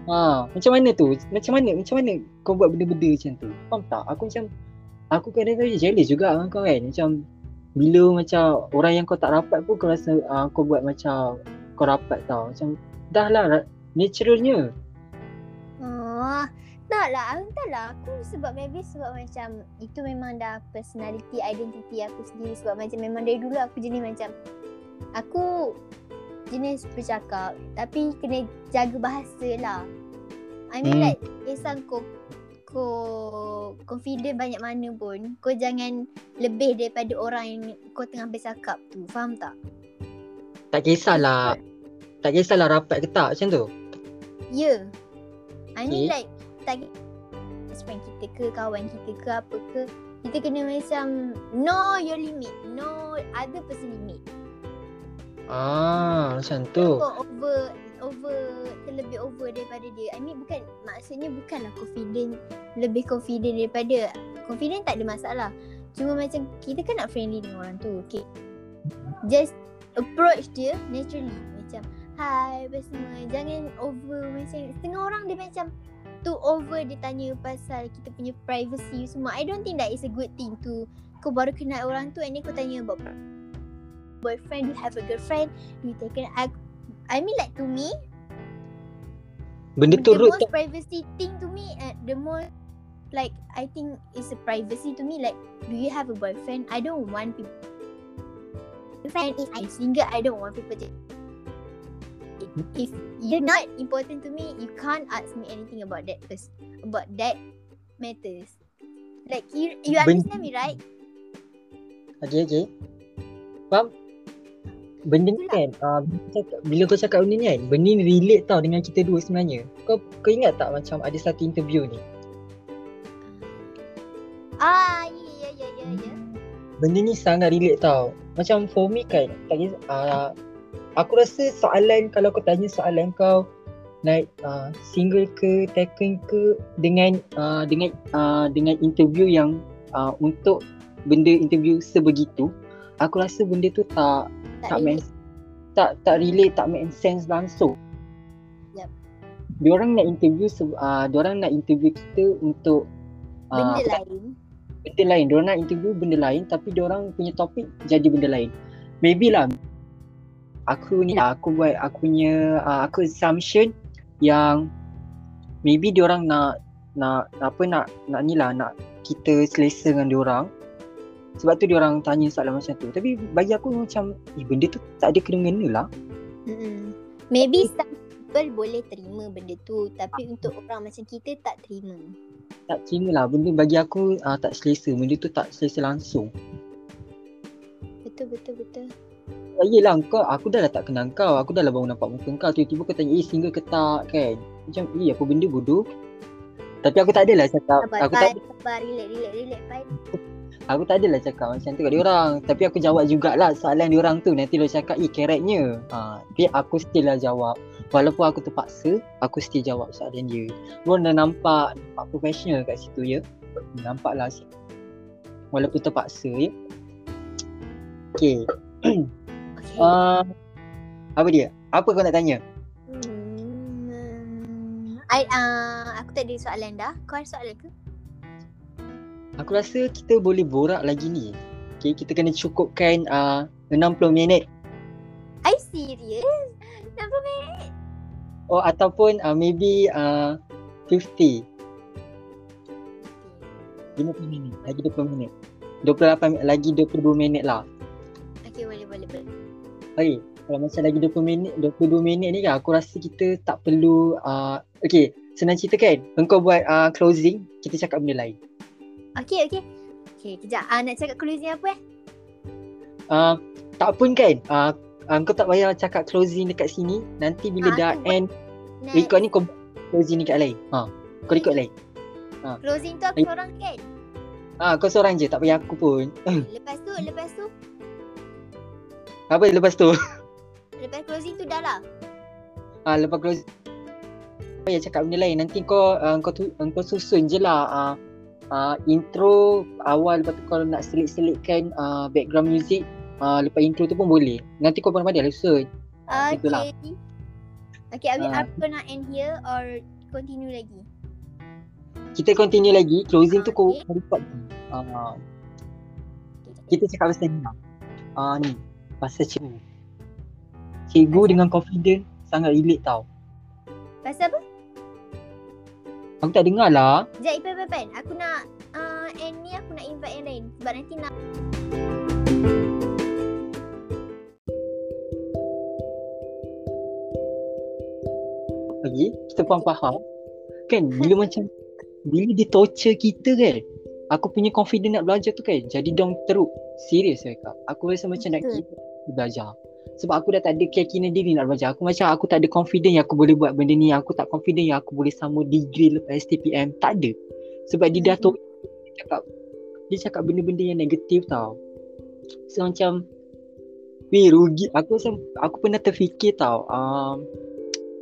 Ha, macam mana tu? Macam mana? Macam mana kau buat benda-benda macam tu? Faham tak? Aku macam aku kadang-kadang jealous juga dengan kau kan. Macam bila macam orang yang kau tak rapat pun kau rasa uh, kau buat macam kau rapat tau. Macam dah lah ra- naturalnya. Oh, tak lah. Aku tak lah. Aku sebab maybe sebab macam itu memang dah personality, identity aku sendiri. Sebab macam memang dari dulu aku jenis macam aku jenis bercakap tapi kena jaga bahasa lah. I mean Hmm. like kisah kau kau confident banyak mana pun kau jangan lebih daripada orang yang kau tengah bercakap tu. Faham tak? Tak kisahlah. Tak kisahlah rapat ke tak macam tu. Ya. Yeah. I mean Okay. like tak best friend kita ke kawan kita ke apa ke kita kena macam know your limit. Know other person limit. Ah, macam tu. Over over terlebih over daripada dia. I mean bukan maksudnya bukanlah confident lebih confident daripada confident tak ada masalah. Cuma macam kita kan nak friendly dengan orang tu. Okay. Just approach dia naturally. Macam hi apa semua. Jangan over macam setengah orang dia macam too over dia tanya pasal kita punya privacy semua. I don't think that is a good thing to kau baru kenal orang tu and then kau tanya about boyfriend, do you have a girlfriend, do you take an I, I mean like to me, Benda tu the most tak? privacy thing to me and the most like I think is a privacy to me like do you have a boyfriend? I don't want people boyfriend if I'm single I don't want people to if you're not important to me you can't ask me anything about that first about that matters like you you Ben- understand me right Okay, okay. Faham? Benda ni kan, uh, bila, kau cakap, bila kau cakap benda ni kan, benda ni relate tau dengan kita dua sebenarnya. Kau kau ingat tak macam ada satu interview ni? ah ya ya ya ya Benda ni sangat relate tau. Macam for me kan, tak kisah, uh, aku rasa soalan kalau kau tanya soalan kau like uh, single ke, taken ke dengan uh, dengan uh, dengan interview yang uh, untuk benda interview sebegitu, aku rasa benda tu tak tak tak relate. tak tak relate tak make sense langsung. Yup. Diorang nak interview uh, diorang nak interview kita untuk uh, benda lain benda lain. Diorang nak interview benda lain tapi diorang punya topik jadi benda lain. Maybe lah aku ni lah, aku buat aku punya uh, aku assumption yang maybe diorang nak nak apa nak nak ni lah nak kita selesa dengan diorang. Sebab tu diorang tanya soalan macam tu. Tapi bagi aku macam eh, benda tu tak ada kena-mengena lah. Mm-mm. Maybe some people boleh terima benda tu Tapi untuk orang macam kita tak terima. Tak terima lah. Benda bagi aku uh, tak selesa. Benda tu tak selesa langsung. Betul betul betul Ah, yelah kau aku dah lah tak kenal kau. Aku dah lah baru nampak muka kau. Tiba-tiba kau tanya eh single ke tak? Kan? Macam eh apa benda bodoh? Tapi aku tak adalah cakap. Sabar aku tak Pai Sabar. Relax relax relax Pai. Aku tak adalah cakap macam tu kat diorang tapi aku jawab jugalah soalan diorang tu. Nanti dia cakap eh keretnya. Ha, tapi aku still lah jawab. Walaupun aku terpaksa aku still jawab soalan dia. Pun dah nampak nampak professional kat situ ya. Nampak lah. Walaupun terpaksa ya. Okay uh, apa dia? Apa kau nak tanya? hmm, I, uh, Aku tak ada soalan dah Kau ada soalan ke? Aku rasa kita boleh borak lagi ni. Okay, kita kena cukupkan uh, 60 minit. I serious? 60 minit? Oh, ataupun uh, maybe uh, 50. 50 minit. Lagi 20 minit. 28 minit. Lagi 22 minit lah. Okay, kalau macam lagi 20 minit, 22 minit ni kan aku rasa kita tak perlu uh, Okay, senang cerita kan? Engkau buat uh, closing, kita cakap benda lain. Okay okay Okay kejap uh, Nak cakap closing apa eh? Uh, tak pun kan, uh, uh, kau tak payah cakap closing dekat sini. Nanti bila Ah, dah end Next. record ni kau closing dekat lain. Ha. Kau record lain. Closing tu aku seorang kan? Ah, kau seorang je tak payah aku pun. Lepas tu, lepas tu, Apa lepas tu? lepas closing tu dah lah. Ah, lepas close apa ya cakap benda lain nanti kau uh, kau tu uh, kau susun je lah uh, uh, intro awal lepas tu kalau nak selit-selitkan uh, background music uh, lepas intro tu pun boleh nanti kau pandai-pandai lah susun Itulah. Okay. Okay, are Ah. are gonna end here or continue lagi? kita continue lagi closing tu kau Okay. record uh, kita cakap pasal ni lah. uh, ni pasal cikgu cikgu Pasal? dengan confident sangat relate tau Pasal apa? aku tak dengar lah Sekejap, Ipan, Ipan, Ipan. Aku nak uh, end ni, aku nak invite yang lain. Sebab nanti nak lagi kita pun faham kan bila macam bila dia torture kita kan aku punya confident nak belajar tu kan jadi dong teruk. Serius saya kak. Aku rasa macam nak kita belajar. Sebab aku dah tak ada keyakinan diri nak belajar. Aku macam aku tak ada confident yang aku boleh buat benda ni. Aku tak confident yang aku boleh sama degree lepas STPM tak ada. Sebab dia dah Mhm. torture dia cakap dia cakap benda-benda yang negatif tau. So macam Weh rugi. Aku rasa Aku pernah terfikir tau um,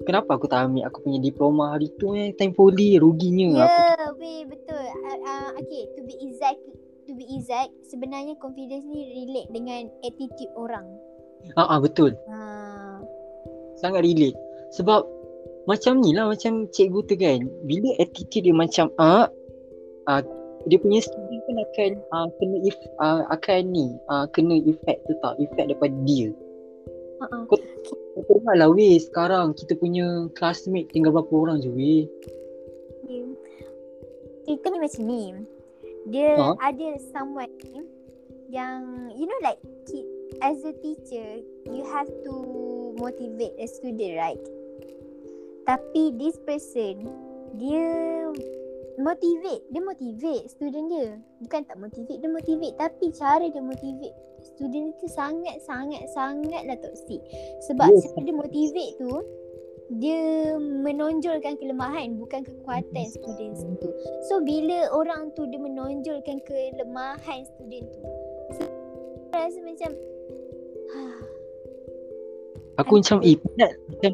Kenapa aku tak ambil? Aku punya diploma hari tu eh. Time poli Ruginya Ya, aku, yeah, weh betul. Uh, uh, okay, to be exact, to be exact, sebenarnya confidence ni relate dengan attitude orang. ah, ah, Betul. Uh, Sangat relate. Sebab Macam ni lah Macam cikgu tu kan. Bila attitude dia macam ah, ah, Dia punya student pun akan ah, Kena if, ah, Akan ni ah, Kena effect tu tau. Effect daripada dia. Uh-uh. Kau tengok lah weh Sekarang kita punya Classmate tinggal berapa orang je weh Yeah. Cerita ni macam ni. Dia Ha? ada someone ni yang you know like as a teacher you have to motivate a student right? Tapi this person dia motivate, dia motivate student dia. Bukan tak motivate, dia motivate tapi cara dia motivate student itu sangat sangat sangatlah toxic. Sebab Yes. yes. dia motivate tu dia menonjolkan kelemahan bukan kekuatan student tu. So bila orang tu dia menonjolkan kelemahan student tu. So, rasa macam Aku Aku- macam eh penat Macam.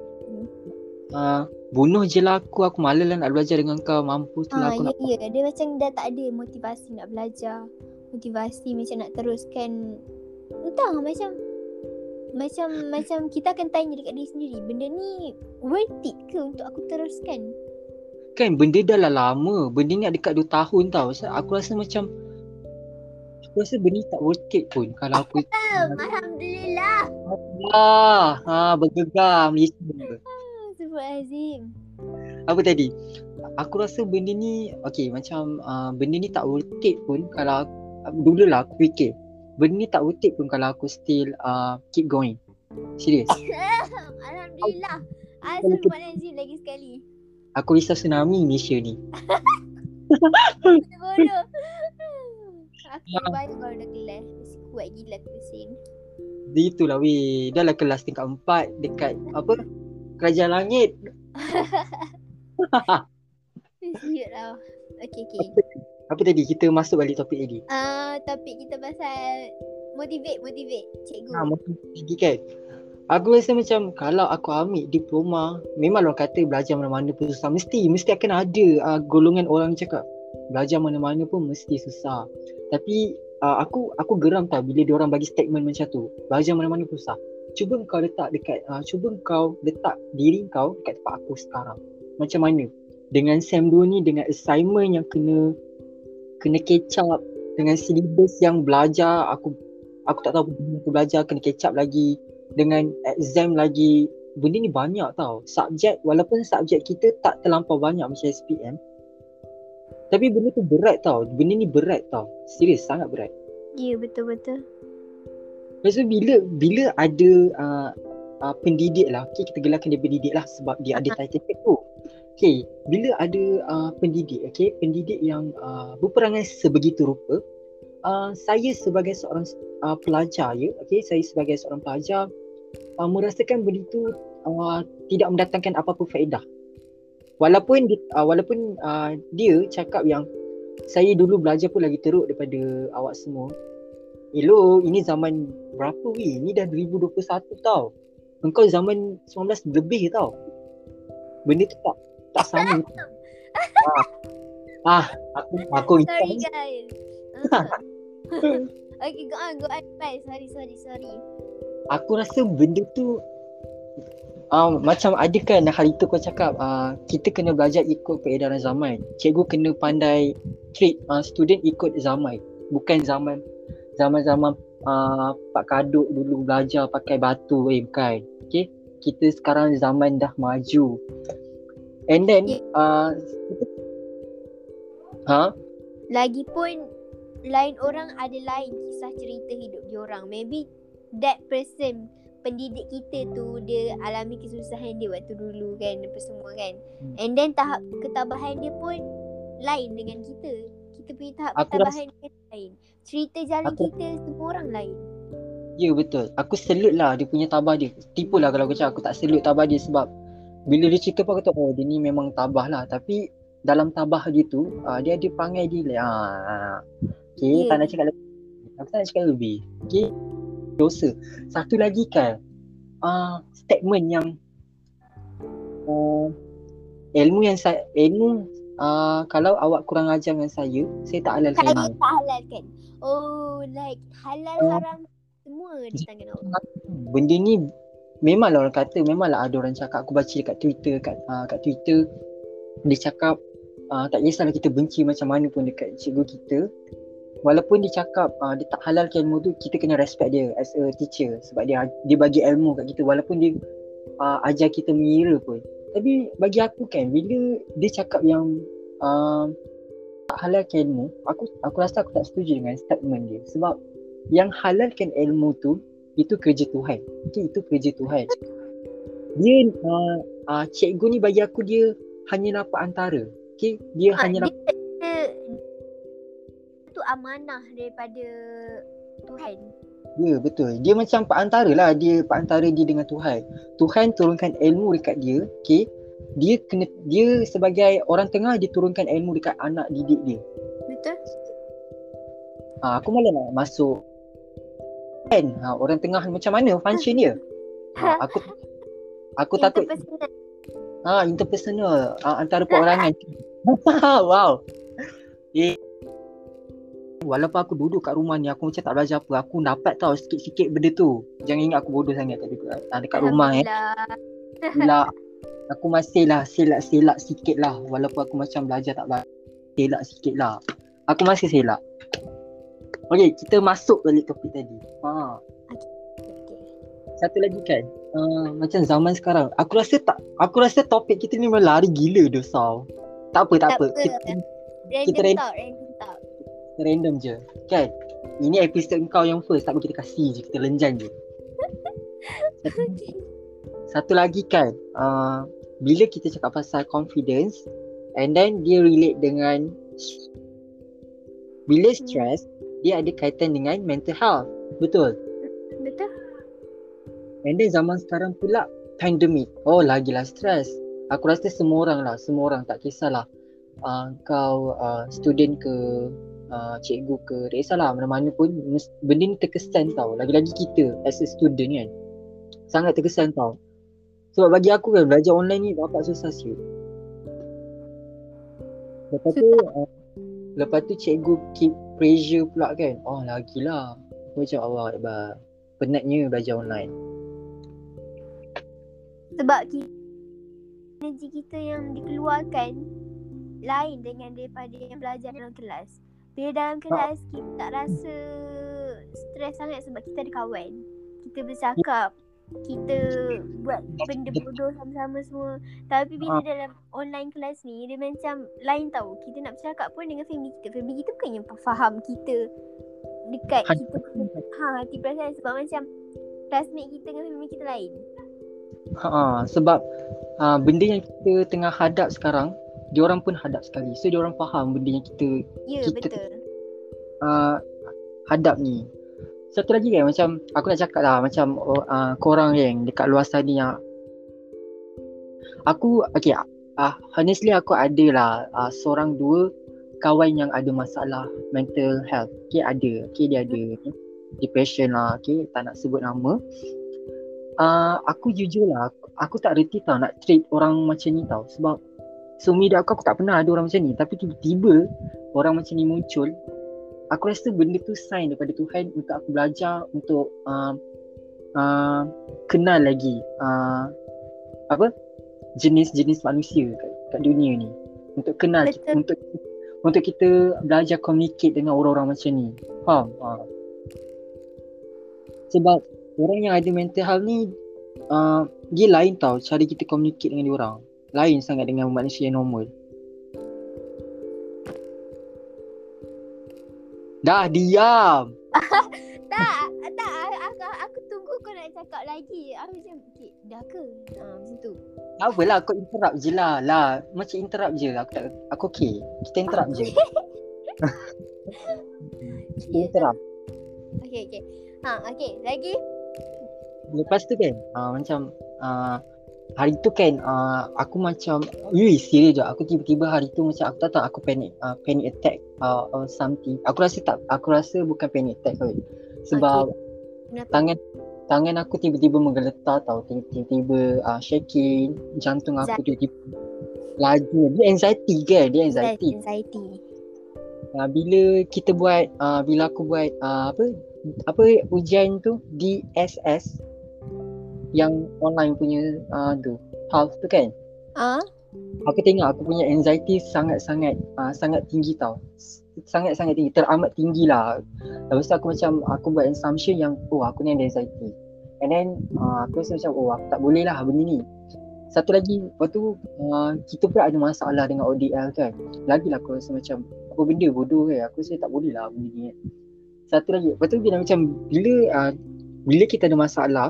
Uh, Bunuh je lah aku. Aku malas lah nak belajar dengan kau. Mampus lah ah aku ya nak ya dia macam dah tak ada motivasi nak belajar. Motivasi macam nak teruskan. Entah macam macam macam kita akan tanya dekat diri sendiri benda ni worth it ke untuk aku teruskan? Kan benda dah lah lama. Benda ni ada dekat 2 tahun tau. So, Aku rasa macam Aku rasa benda ni tak worth it pun Kalau aku Alhamdulillah. Ah, ha, bergegar Malaysia Sebut Azim. Apa tadi Aku rasa benda ni Okay macam uh, Benda ni tak worth it pun Kalau Dulu lah aku fikir Benda ni tak worth it pun Kalau aku still uh, Keep going Serius Alhamdulillah. Azim buat Azim lagi sekali. Aku risau tsunami Malaysia ni Bodoh. Aku Ya. baru kalau dah kelas. Kuat gila aku. Dia itulah weh Dah lah kelas tingkat 4 Dekat Apa Kerajaan langit. Siut lah. Okay, okay. Apa tadi? Kita masuk balik topik tadi. Uh, topik kita pasal motivate, motivate cikgu. Ha, mungkin lagi kan? Aku rasa macam Kalau aku ambil diploma Memang orang kata Belajar mana-mana pun susah. Mesti Mesti akan ada uh, Golongan orang cakap Belajar mana-mana pun Mesti susah. Tapi uh, Aku Aku geram tau Bila orang bagi statement macam tu. Belajar mana-mana pun susah Cuba kau letak dekat uh, Cuba kau letak Diri kau Dekat tempat aku sekarang. Macam mana? Dengan SEM 2 ni Dengan assignment yang kena Kena catch up Dengan syllabus yang belajar Aku Aku tak tahu aku belajar Kena catch up lagi. Dengan exam lagi. Benda ni banyak tau. Subjek walaupun subjek kita tak terlampau banyak macam SPM tapi benda tu berat tau. Benda ni berat tau. Serius sangat berat. Ya, betul-betul. Lepas tu bila bila ada uh, uh, pendidik lah okay, kita gelarkan dia pendidik lah sebab dia ada title tag tu okay bila ada uh, pendidik okay pendidik yang uh, berperangai sebegitu rupa uh, saya sebagai seorang uh, pelajar ya okay saya sebagai seorang pelajar uh, merasakan benda tu uh, tidak mendatangkan apa-apa faedah. Walaupun uh, walaupun uh, dia cakap yang saya dulu belajar pun lagi teruk daripada awak semua. Hello, ini zaman berapa weh? Ini dah 2021 tau. Engkau zaman 19 lebih tau. Benda tu tak tak sama. ah. ah, aku aku Sorry guys. okay, go on, go on. Bye. Sorry, sorry, sorry. Aku rasa benda tu uh, macam ada kan hal itu kau cakap uh, kita kena belajar ikut peredaran zaman. Cikgu kena pandai treat uh, student ikut zaman. Bukan zaman zaman-zaman uh, Pak Kaduk dulu belajar pakai batu eh bukan. Okay. Kita sekarang zaman dah maju. And then uh, Ha? Lagipun lain orang ada lain kisah cerita hidup dia orang. Maybe that person pendidik kita tu dia alami kesusahan dia waktu dulu kan apa semua kan. Hmm. And then tahap ketabahan dia pun lain dengan kita. Kita punya tahap aku ketabahan rasa... lain. Cerita jalan aku... kita semua orang lain. Ya betul. Aku selut lah dia punya tabah dia. Tipu lah kalau aku cakap aku tak selut tabah dia sebab bila dia cerita pun aku tahu oh dia ni memang tabah lah. Tapi dalam tabah dia tu uh, dia ada pangai dia lah. Okay, yeah. tak nak cakap lebih. Aku tak nak cakap lebih. Okay dosa. Satu lagi kan uh, statement yang uh, ilmu yang saya ilmu uh, kalau awak kurang ajar dengan saya, saya tak halalkan. Saya tak halalkan. Oh, like halal uh, haram semua di tangan awak. Benda ni memanglah orang kata memanglah ada orang cakap aku baca dekat Twitter kat uh, kat Twitter dia cakap uh, tak kisahlah kita benci macam mana pun dekat cikgu kita walaupun dia cakap uh, dia tak halalkan ilmu tu kita kena respect dia as a teacher sebab dia dia bagi ilmu kat kita walaupun dia uh, ajar kita mengira pun tapi bagi aku kan bila dia cakap yang uh, tak halalkan ilmu aku aku rasa aku tak setuju dengan statement dia sebab yang halalkan ilmu tu itu kerja Tuhan okay, itu kerja Tuhan dia uh, uh, cikgu ni bagi aku dia hanya dapat antara okay? dia ha, hanya dapat tu amanah daripada Tuhan. Ya betul. Dia macam pak antara lah dia pak antara dia dengan Tuhan. Tuhan turunkan ilmu dekat dia, okey. Dia kena dia sebagai orang tengah dia turunkan ilmu dekat anak didik dia. Betul. Ha, aku malah nak masuk kan ha, orang tengah macam mana function dia. Ha, aku aku takut Ha interpersonal ha, antara perorangan. wow. Eh Walaupun aku duduk kat rumah ni Aku macam tak belajar apa. Aku dapat tau sikit-sikit benda tu. Jangan ingat aku bodoh sangat kat dekat, ah, dekat rumah eh. Bila Aku masih lah selak-selak sikit lah. Walaupun aku macam belajar tak belajar Selak sikit lah. Aku masih selak. Okay kita masuk balik topik tadi. Ha. Satu lagi kan? Uh, Macam zaman sekarang. Aku rasa tak Aku rasa topik kita ni memang lari gila dosa Tak apa tak, tak apa, apa. Kita, Random kita talk, random random je. Kan? Ini episod kau yang first tak kita kasih je kita lenjan je. Satu, satu lagi kan uh, bila kita cakap pasal confidence and then dia relate dengan bila hmm. stress dia ada kaitan dengan mental health. Betul? Betul. And then zaman sekarang pula pandemic. Oh lagilah stress. Aku rasa semua orang lah semua orang tak kisahlah uh, kau uh, student ke uh, cikgu ke tak kisahlah mana-mana pun benda ni terkesan tau. Lagi-lagi kita as a student kan. Sangat terkesan tau. Sebab bagi aku kan belajar online ni dapat susah siut lepas tu uh, lepas tu cikgu keep pressure pula kan. Oh lagilah macam Allah Akbar penatnya belajar online. Sebab kita energi kita yang dikeluarkan lain dengan daripada yang belajar dalam kelas. Bila dalam kelas kita tak rasa stres sangat sebab kita ada kawan. Kita bercakap, kita buat benda bodoh sama-sama semua. Tapi bila ha. dalam online kelas ni dia macam lain tau. Kita nak bercakap pun dengan family kita. Family kita bukan yang faham kita dekat ha. kita ha, hati perasaan sebab macam classmate kita dengan family kita lain. Ha, sebab ha, benda yang kita tengah hadap sekarang dia orang pun hadap sekali. So dia orang faham benda yang kita Ya kita, betul. Uh, hadap ni. Satu lagi kan macam aku nak cakap lah macam uh, korang yang dekat luar sana yang aku okay uh, honestly aku ada lah uh, seorang dua kawan yang ada masalah mental health. Okay ada. Okay dia ada okay. depression lah. Okay tak nak sebut nama. Uh, aku jujur lah aku, aku tak reti tau nak treat orang macam ni tau sebab seumur aku aku tak pernah ada orang macam ni. Tapi tiba-tiba orang macam ni muncul. Aku rasa benda tu sign daripada Tuhan untuk aku belajar untuk uh, uh, kenal lagi uh, apa? Jenis-jenis manusia kat, kat dunia ni. Untuk kenal kita, untuk untuk kita belajar communicate dengan orang-orang macam ni. Faham? Uh. sebab orang yang ada mental health ni uh, dia lain tau cara kita communicate dengan orang lain sangat dengan manusia yang normal Dah diam. tak, tak aku, aku tunggu kau nak cakap lagi. Aku macam dah ke? Ha, macam tu. Tak apalah kau interrupt je lah. lah. Macam interrupt je. Aku tak aku okey. Kita interrupt je. Kita interrupt. Okey okey. Ha okey, lagi. Lepas tu kan, uh, macam uh, hari tu kan uh, aku macam Ui serius je. Aku tiba-tiba hari tu macam aku tak tahu aku panic uh, panic attack uh, or something. Aku rasa tak aku rasa bukan panic attack kot sebab okay. tangan tangan aku tiba-tiba menggeletar tau. Tiba-tiba uh, shaking jantung aku tiba-tiba laju. Dia anxiety kan dia anxiety. anxiety. Uh, bila kita buat uh, bila aku buat uh, apa apa ujian tu? DSS yang online punya uh, tu. Health tu kan? Ah uh? aku tengok aku punya anxiety sangat-sangat uh, sangat tinggi tau. Sangat-sangat tinggi teramat tinggi lah. Lepas tu aku macam aku buat assumption yang oh aku ni ada anxiety. And then uh, aku rasa macam oh aku tak boleh lah benda ni. Satu lagi lepas tu uh, kita pula ada masalah dengan ODL kan. Lagi lah aku rasa macam apa benda bodoh kan aku rasa tak boleh lah benda ni. Satu lagi lepas tu bila macam bila uh, bila kita ada masalah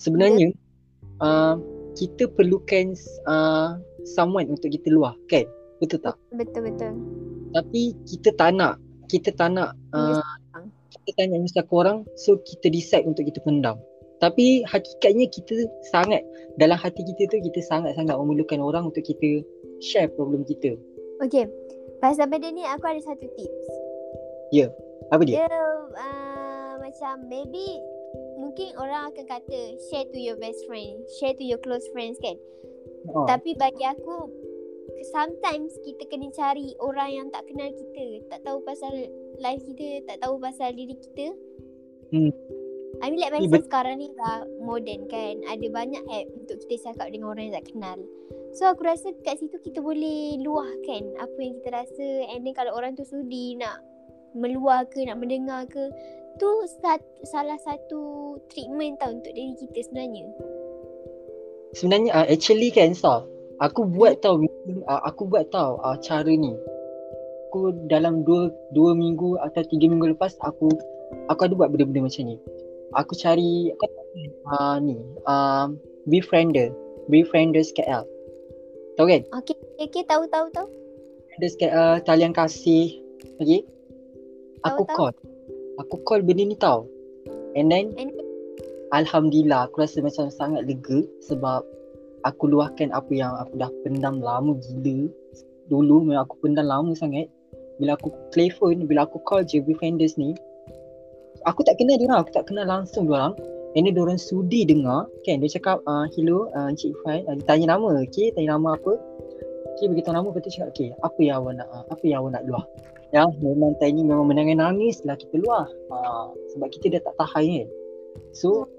sebenarnya uh, kita perlukan uh, someone untuk kita luah kan? Betul tak? Betul betul. Tapi kita tak nak. Kita tak nak uh, kita tanya mesti orang so kita decide untuk kita pendam. Tapi hakikatnya kita sangat dalam hati kita tu kita sangat-sangat memerlukan orang untuk kita share problem kita. Okay. Pasal benda ni aku ada satu tips. Ya. Yeah. Apa dia? Dia uh, macam maybe mungkin orang akan kata share to your best friend, share to your close friends kan. Oh. Tapi bagi aku sometimes kita kena cari orang yang tak kenal kita, tak tahu pasal life kita, tak tahu pasal diri kita. Hmm. I mean like macam sekarang ni dah modern kan. Ada banyak app untuk kita cakap dengan orang yang tak kenal. So aku rasa kat situ kita boleh luahkan apa yang kita rasa and then kalau orang tu sudi nak meluah ke, nak mendengar ke, tu sat, salah satu treatment tau untuk diri kita sebenarnya. Sebenarnya uh, actually kan Saf, aku buat hmm. tau uh, aku buat tau uh, cara ni. Aku dalam 2 2 minggu atau 3 minggu lepas aku aku ada buat benda-benda macam ni. Aku cari uh, ni uh, befriender, befrienders KL. Tahu kan? Okey, okey tahu tahu tahu. Befrienders KL talian kasih. Okey. Aku tahu, call. Aku call benda ni tau. And then and... Alhamdulillah aku rasa macam sangat lega sebab aku luahkan apa yang aku dah pendam lama gila. Dulu memang aku pendam lama sangat. Bila aku play phone bila aku call je befrienders ni aku tak kenal dia orang. Aku tak kenal langsung dia orang. And then dia orang sudi dengar. Kan dia cakap uh, hello uh, Encik Ifan uh, dia tanya nama. Okay tanya nama apa? Okay begitu nama betul cakap okay apa yang awak nak uh, apa yang awak nak luah Ya, memang time ni memang menangis-nangis lah kita luar. Ha, sebab kita dah tak tahan kan. So,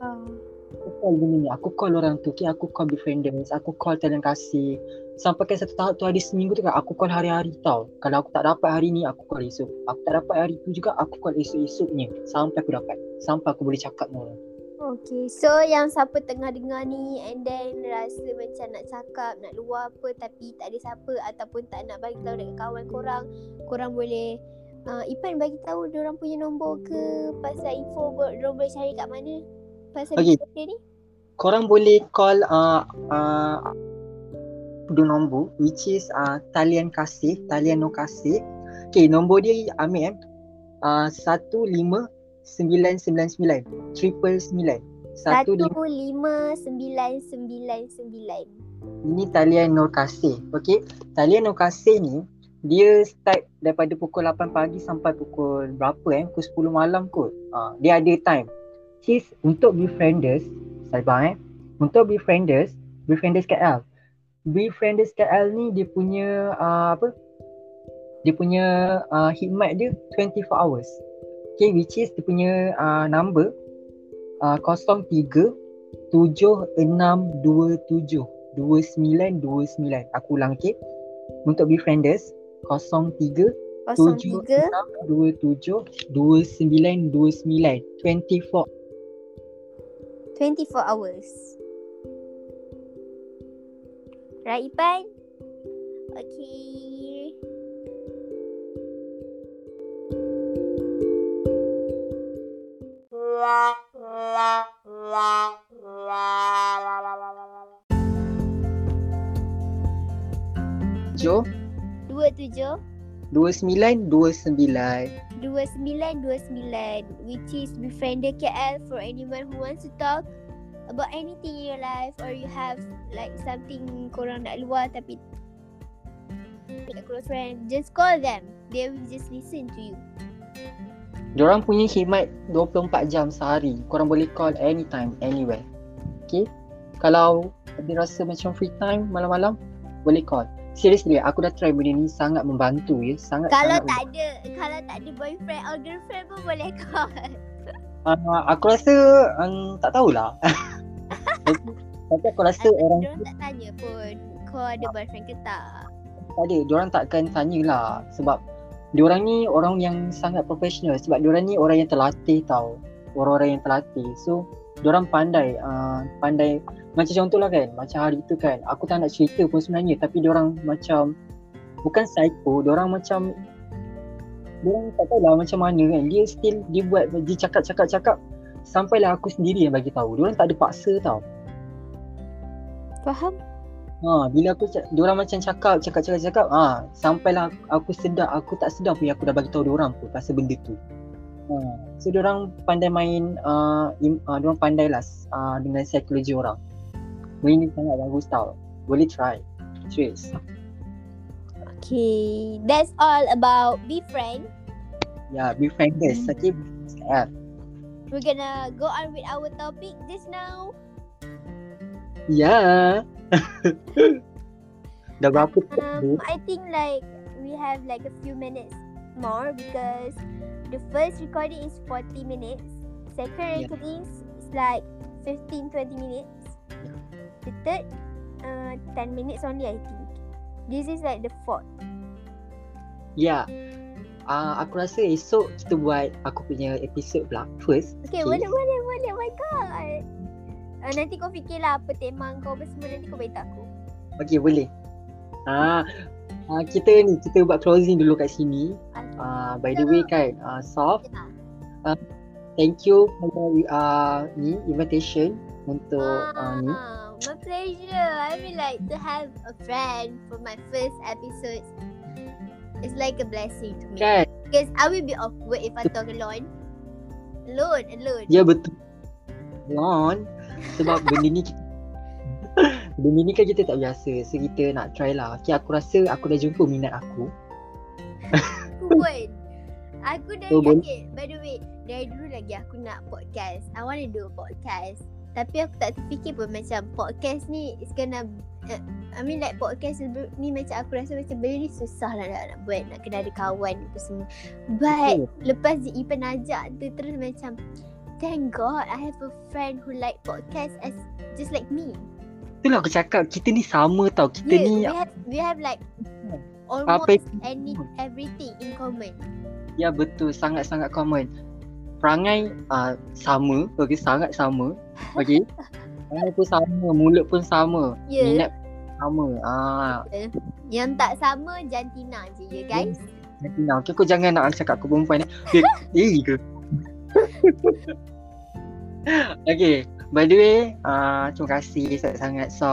aku call benda ni. Aku call orang tu. Okay, aku call befrienders. Aku call talian kasih. Sampai kan satu tahap tu ada seminggu tu kan. Aku call hari-hari tau. Kalau aku tak dapat hari ni, aku call esok. Aku tak dapat hari tu juga, aku call esok-esoknya. Sampai aku dapat. Sampai aku boleh cakap dengan orang. Okay, so yang siapa tengah dengar ni and then rasa macam nak cakap, nak luar apa tapi tak ada siapa ataupun tak nak bagi tahu dekat kawan korang, korang boleh uh, Ipan bagi tahu dia orang punya nombor ke pasal info dia orang boleh cari kat mana pasal okay. dia ni? Korang boleh call uh, uh, dua nombor which is uh, talian kasih, talian no kasih. Okay, nombor dia ambil eh. Uh, 15 sembilan sembilan sembilan triple sembilan Satu satu lima sembilan sembilan sembilan. Ini talian Nur Kasih. Okey. Talian Nur Kasih ni dia start daripada pukul 8 pagi sampai pukul berapa eh? Pukul 10 malam kot. Uh, dia ada time. Sis untuk befrienders, sabar eh. Untuk befrienders, befrienders KL. Befrienders KL ni dia punya uh, apa? Dia punya uh, khidmat dia 24 hours. Okay, which is dia punya uh, number uh, 03 7627 2929. Aku ulang okey. Untuk befrienders 03 Kosong tiga 27 2929 24 24 hours. Right Ipan? Okay. Jo? Dua tujuh. 2929 dua sembilan. Dua sembilan which is befriender KL for anyone who wants to talk about anything in your life or you have like something korang nak luar tapi tak close friend just call them. They will just listen to you Diorang punya khidmat 24 jam sehari. Korang boleh call anytime, anywhere. Okay? Kalau ada rasa macam free time malam-malam, boleh call. Seriously, aku dah try benda ni sangat membantu ya. Sangat kalau sangat tak ada kalau tak ada boyfriend or girlfriend pun boleh call Uh, aku rasa um, tak tahulah. tapi, aku rasa orang Diorang tak tanya pun kau ada boyfriend ke tak tak ada. Diorang takkan tanyalah sebab diorang ni orang yang sangat profesional sebab diorang ni orang yang terlatih tau. Orang-orang yang terlatih. So, diorang pandai uh, pandai macam contohlah kan, macam hari tu kan, aku tak nak cerita pun sebenarnya tapi diorang macam bukan psycho, diorang macam diorang tak tahu lah macam mana kan. Dia still dia buat dia cakap-cakap-cakap sampailah aku sendiri yang bagi tahu. Diorang tak ada paksa tau. faham Ha, bila aku diorang macam cakap, cakap, cakap, cakap, ha, sampailah aku sedar, aku tak sedar pun yang aku dah bagi tahu diorang pun pasal benda tu. Ha, so diorang pandai main, uh, im, uh, diorang pandai lah uh, dengan psikologi orang. Benda ni sangat bagus tau. Boleh try. Serius. okay that's all about be friend Ya, be friendless. Hmm. Okay, yeah. we're gonna go on with our topic just now Ya. Dah berapa Um? I think like we have like a few minutes more because the first recording is 40 minutes. Second Yeah. recording is like 15 20 minutes. The third uh 10 minutes only I think. This is like the fourth. Ya. Uh, aku rasa esok kita buat aku punya episod pula. First. Okay, boleh boleh boleh. Oh my god. Uh, nanti kau fikirlah apa tema kau apa semua nanti kau beritahu aku. Okay, boleh. Ah, uh, kita ni kita buat closing dulu kat sini. Uh, by the way kan, uh, Soft, Ya. thank you for uh, ni invitation untuk uh, ni. Ah, my pleasure. I mean like to have a friend for my first episode. It's like a blessing to me. Kan? Because I will be awkward if I talk alone. Alone, alone. Ya betul. Lon, sebab benda ni Benda ni kan kita tak biasa. So kita nak try lah. Okay aku rasa aku dah jumpa minat aku. Aku pun. Aku dari Oh, okay, by the way, dari dulu lagi aku nak podcast. I want to do a podcast. Tapi aku tak terfikir pun macam podcast ni is gonna uh, I mean like podcast ni macam aku rasa macam benda ni susah lah nak, nak buat. Nak kena ada kawan apa semua. But lepas Ipan ajak tu terus macam Thank God I have a friend who like podcast as just like me. Itulah aku cakap Kita ni sama tau. Kita Yeah, ni we have we have like Apa almost any everything in common. Ya betul. Sangat-sangat common. Perangai uh, Sama. Okay sangat sama. Okay. Perangai pun sama Mulut pun sama. Ya. Minat sama. Ah, Yang tak sama jantina je ya guys. Nanti nak Okay kau jangan nak cakap aku perempuan ni. Eh, eh ke Okay By the way uh, Terima kasih sangat-sangat So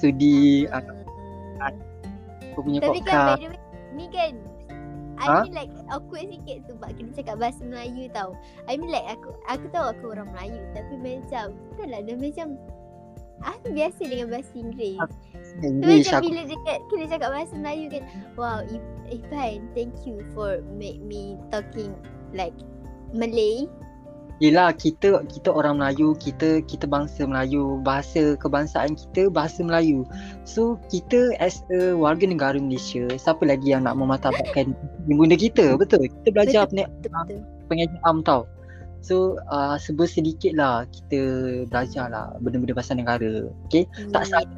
Sudi uh, Aku punya Tapi kan by podcast the way Ni kan I Ha? mean like awkward sikit sebab kena cakap bahasa Melayu tau. I mean like aku aku tahu aku orang Melayu tapi macam tak lah dia macam aku biasa dengan bahasa Inggeris. English macam aku bila dekat kena cakap bahasa Melayu kan wow I- Ipan thank you for make me talking like Malay. Yelah kita kita orang Melayu, kita kita bangsa Melayu, bahasa kebangsaan kita bahasa Melayu. So kita as a warga negara Malaysia, siapa lagi yang nak memartabatkan bunda kita? Betul. Kita belajar Betul. Betul-betul. pengajian am tau. So uh, sebut sedikit lah kita belajar lah benda-benda bahasa negara. Okay. Tak Hmm, salah.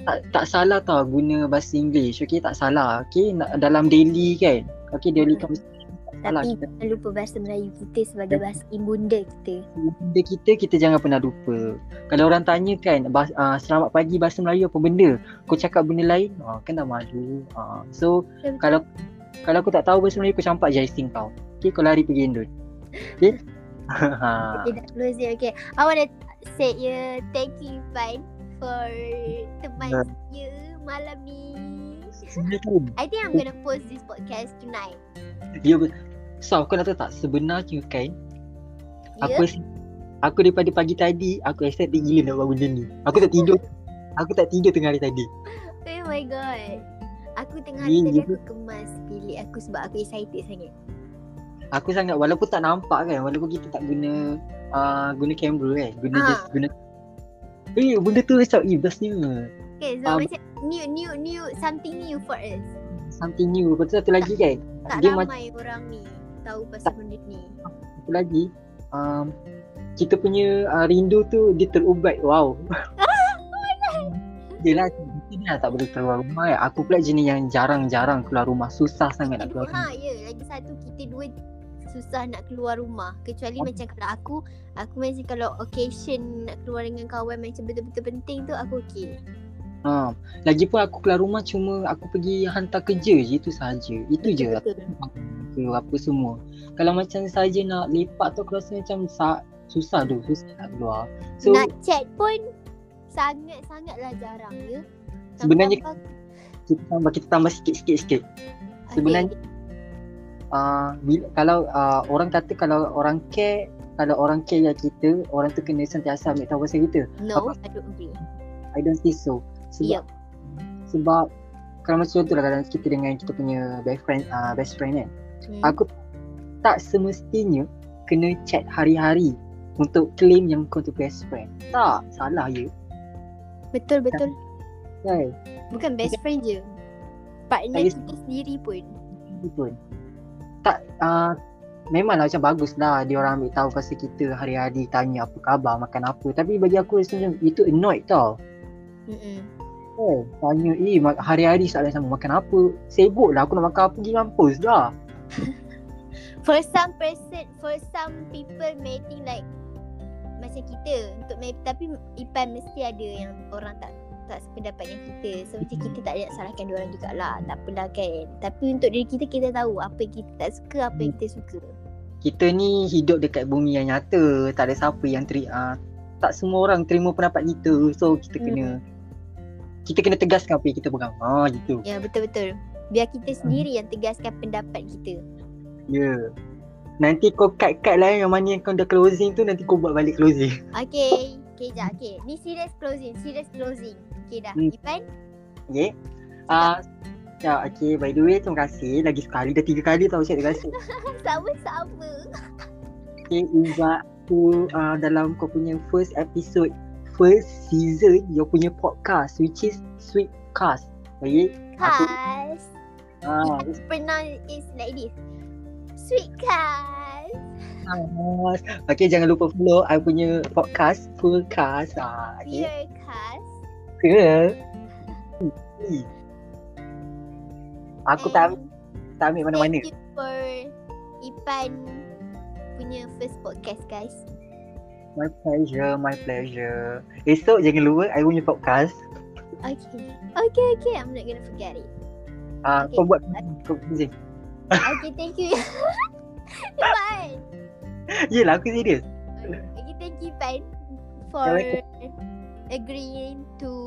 Tak, tak salah tau guna bahasa English. Okay tak salah. Okay dalam daily kan. Okay daily Hmm. conversation Tapi Kita, jangan lupa bahasa Melayu kita sebagai bahasa ibunda kita. benda kita kita jangan pernah lupa. Kalau orang tanya kan uh, selamat pagi bahasa Melayu apa benda? Kau cakap benda lain? Uh, kan dah malu. Uh, so Betul. kalau kalau aku tak tahu bahasa Melayu aku campak jaising tau. Okay kau lari pergi Indon. Okay. Ha. Okay, dah close it. Okay. I want to say uh, thank you Ipan for teman Ya. saya malam ni. I think I'm gonna post this podcast tonight. dia ber- So kau nak tahu tak sebenarnya kan Ya? aku aku daripada pagi tadi aku excited gila nak buat benda ni. Aku tak tidur. aku tak tidur tengah hari tadi. Oh my god. Aku tengah hari tadi juga. aku kemas bilik aku sebab aku excited sangat. Aku sangat walaupun tak nampak kan walaupun kita tak guna uh, guna kamera kan guna Ha. just guna Eh benda tu macam eh bestnya Okay, so Um, macam new new new something new for us. something new. Lepas tu satu lagi kan Tak dia ramai orang ni tahu pasal benda ni. satu lagi um, kita punya uh, rindu tu dia terubat wow. Yelah kita ni lah tak boleh keluar rumah kan. Aku pula jenis yang jarang-jarang keluar rumah. Susah sangat nak Kita keluar dua, rumah. ha, ya. Lagi satu, kita dua susah nak keluar rumah. Kecuali Oh. macam kalau aku, aku macam kalau occasion nak keluar dengan kawan macam betul-betul penting tu, aku okey. Ha. Lagipun aku keluar rumah cuma aku pergi hantar kerja je itu sahaja. Itu je Betul. Ke apa semua. Kalau macam saja nak lepak tu aku rasa macam sa- susah tu, susah nak keluar. So nak chat pun sangat-sangatlah jarang ya. Sebenarnya- Tambah-tambah- kita tambah kita tambah sikit-sikit sikit. Sebenarnya uh, bila, kalau uh, orang kata kalau orang care kalau orang care yang kita, orang tu kena sentiasa ambil tahu pasal kita. no, apa- I don't agree. I don't think so. Sebab Yep. sebab kalau macam contoh lah kalau kita dengan kita punya best friend uh, best friend kan. Hmm. Aku tak semestinya kena chat hari-hari untuk claim yang kau tu best friend. Tak, salah je. Betul betul. Kan? Bukan best friend je. Partner kita sendiri pun. Betul. Tak uh, memanglah macam bagus lah dia orang ambil tahu pasal kita hari-hari tanya apa khabar, makan apa. Tapi bagi aku rasa macam itu annoyed tau. Mm-mm. Kan? Tanya eh hari-hari soalan sama makan apa. Sibuk lah aku nak makan apa pergi mampus lah. For some person, for some people may think like macam kita untuk may, tapi Ipan mesti ada yang orang tak tak sependapat dengan kita. So macam kita tak ada nak salahkan dia orang jugalah. Tak apalah kan. Tapi untuk diri kita kita tahu apa yang kita tak suka, apa yang kita suka. Kita ni hidup dekat bumi yang nyata. Tak ada siapa yang teri uh, tak semua orang terima pendapat kita. So kita Hmm. kena kita kena tegaskan apa yang kita pegang. Ha gitu. Ya betul-betul. Biar kita sendiri yang tegaskan pendapat kita. Ya. Yeah. Nanti kau cut-cut lah yang mana yang kau dah closing tu nanti kau buat balik closing. Okay. Okay jap. Okay. Ni serious closing. Serious closing. Okay dah. Hmm. Ipan. Okay. Ah Ya, okay. By the way, terima kasih. Lagi sekali. Dah tiga kali tau saya terima kasih. Sama-sama. Okay, Izzat tu uh, dalam kau punya first episode, first season, you punya podcast which is Sweet Cast. Okay? Aku, Kas. Ah, It's pronounced is like this. Sweet. Cast. Okay, jangan lupa follow I punya podcast, Full Cast. Ah, okay. Dear Kas. Yeah. Aku tak, tak ambil mana-mana. Thank you for Ipan punya first podcast guys. My pleasure, my pleasure. Esok jangan lupa I punya podcast. Okay. Okay, okay. I'm not gonna forget it. Ah, Okay. kau buat kau closing. Okay, thank you. Ipan. Yelah, aku serius. Okay, thank you Ipan for agreeing to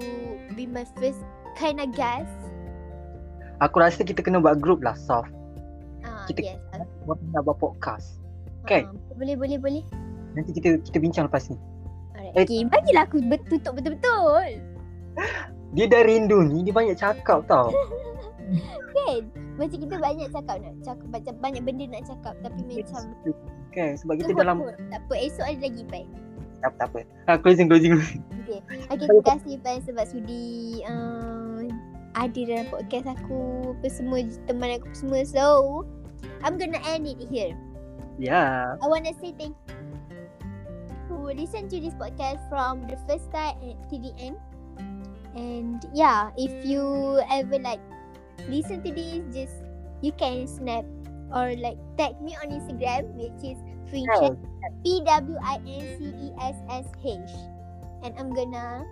be my first kind of guest. Aku rasa kita kena buat group lah, soft. Ah, Kita- yes. Buat nak buat podcast. Kan? ah, boleh boleh boleh. Nanti kita kita bincang lepas ni. Alright. Eh. Okay, bagilah aku tutup betul-betul. Dia dah rindu ni, dia banyak cakap tau. Kan? Macam kita banyak cakap nak cakap macam banyak benda nak cakap tapi macam Kan sebab kita dalam Tak apa, esok ada lagi Pai. tak apa, tak apa. Ha, closing closing. Okay. okay, terima kasih Pai sebab sudi uh, ada dalam podcast aku apa semua teman aku semua. So, I'm gonna end it here. Ya. I wanna say thank you who listen to this podcast from the first start to the end. And yeah, if you ever like listen to this, just you can snap or like tag me on Instagram, which is Princess oh. P W I N C E S S H, and I'm gonna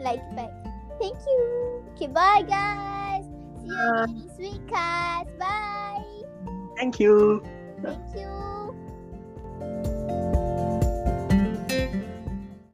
like back. Thank you. Okay, bye guys. See you again next week, guys. Bye. Thank you. Thank you.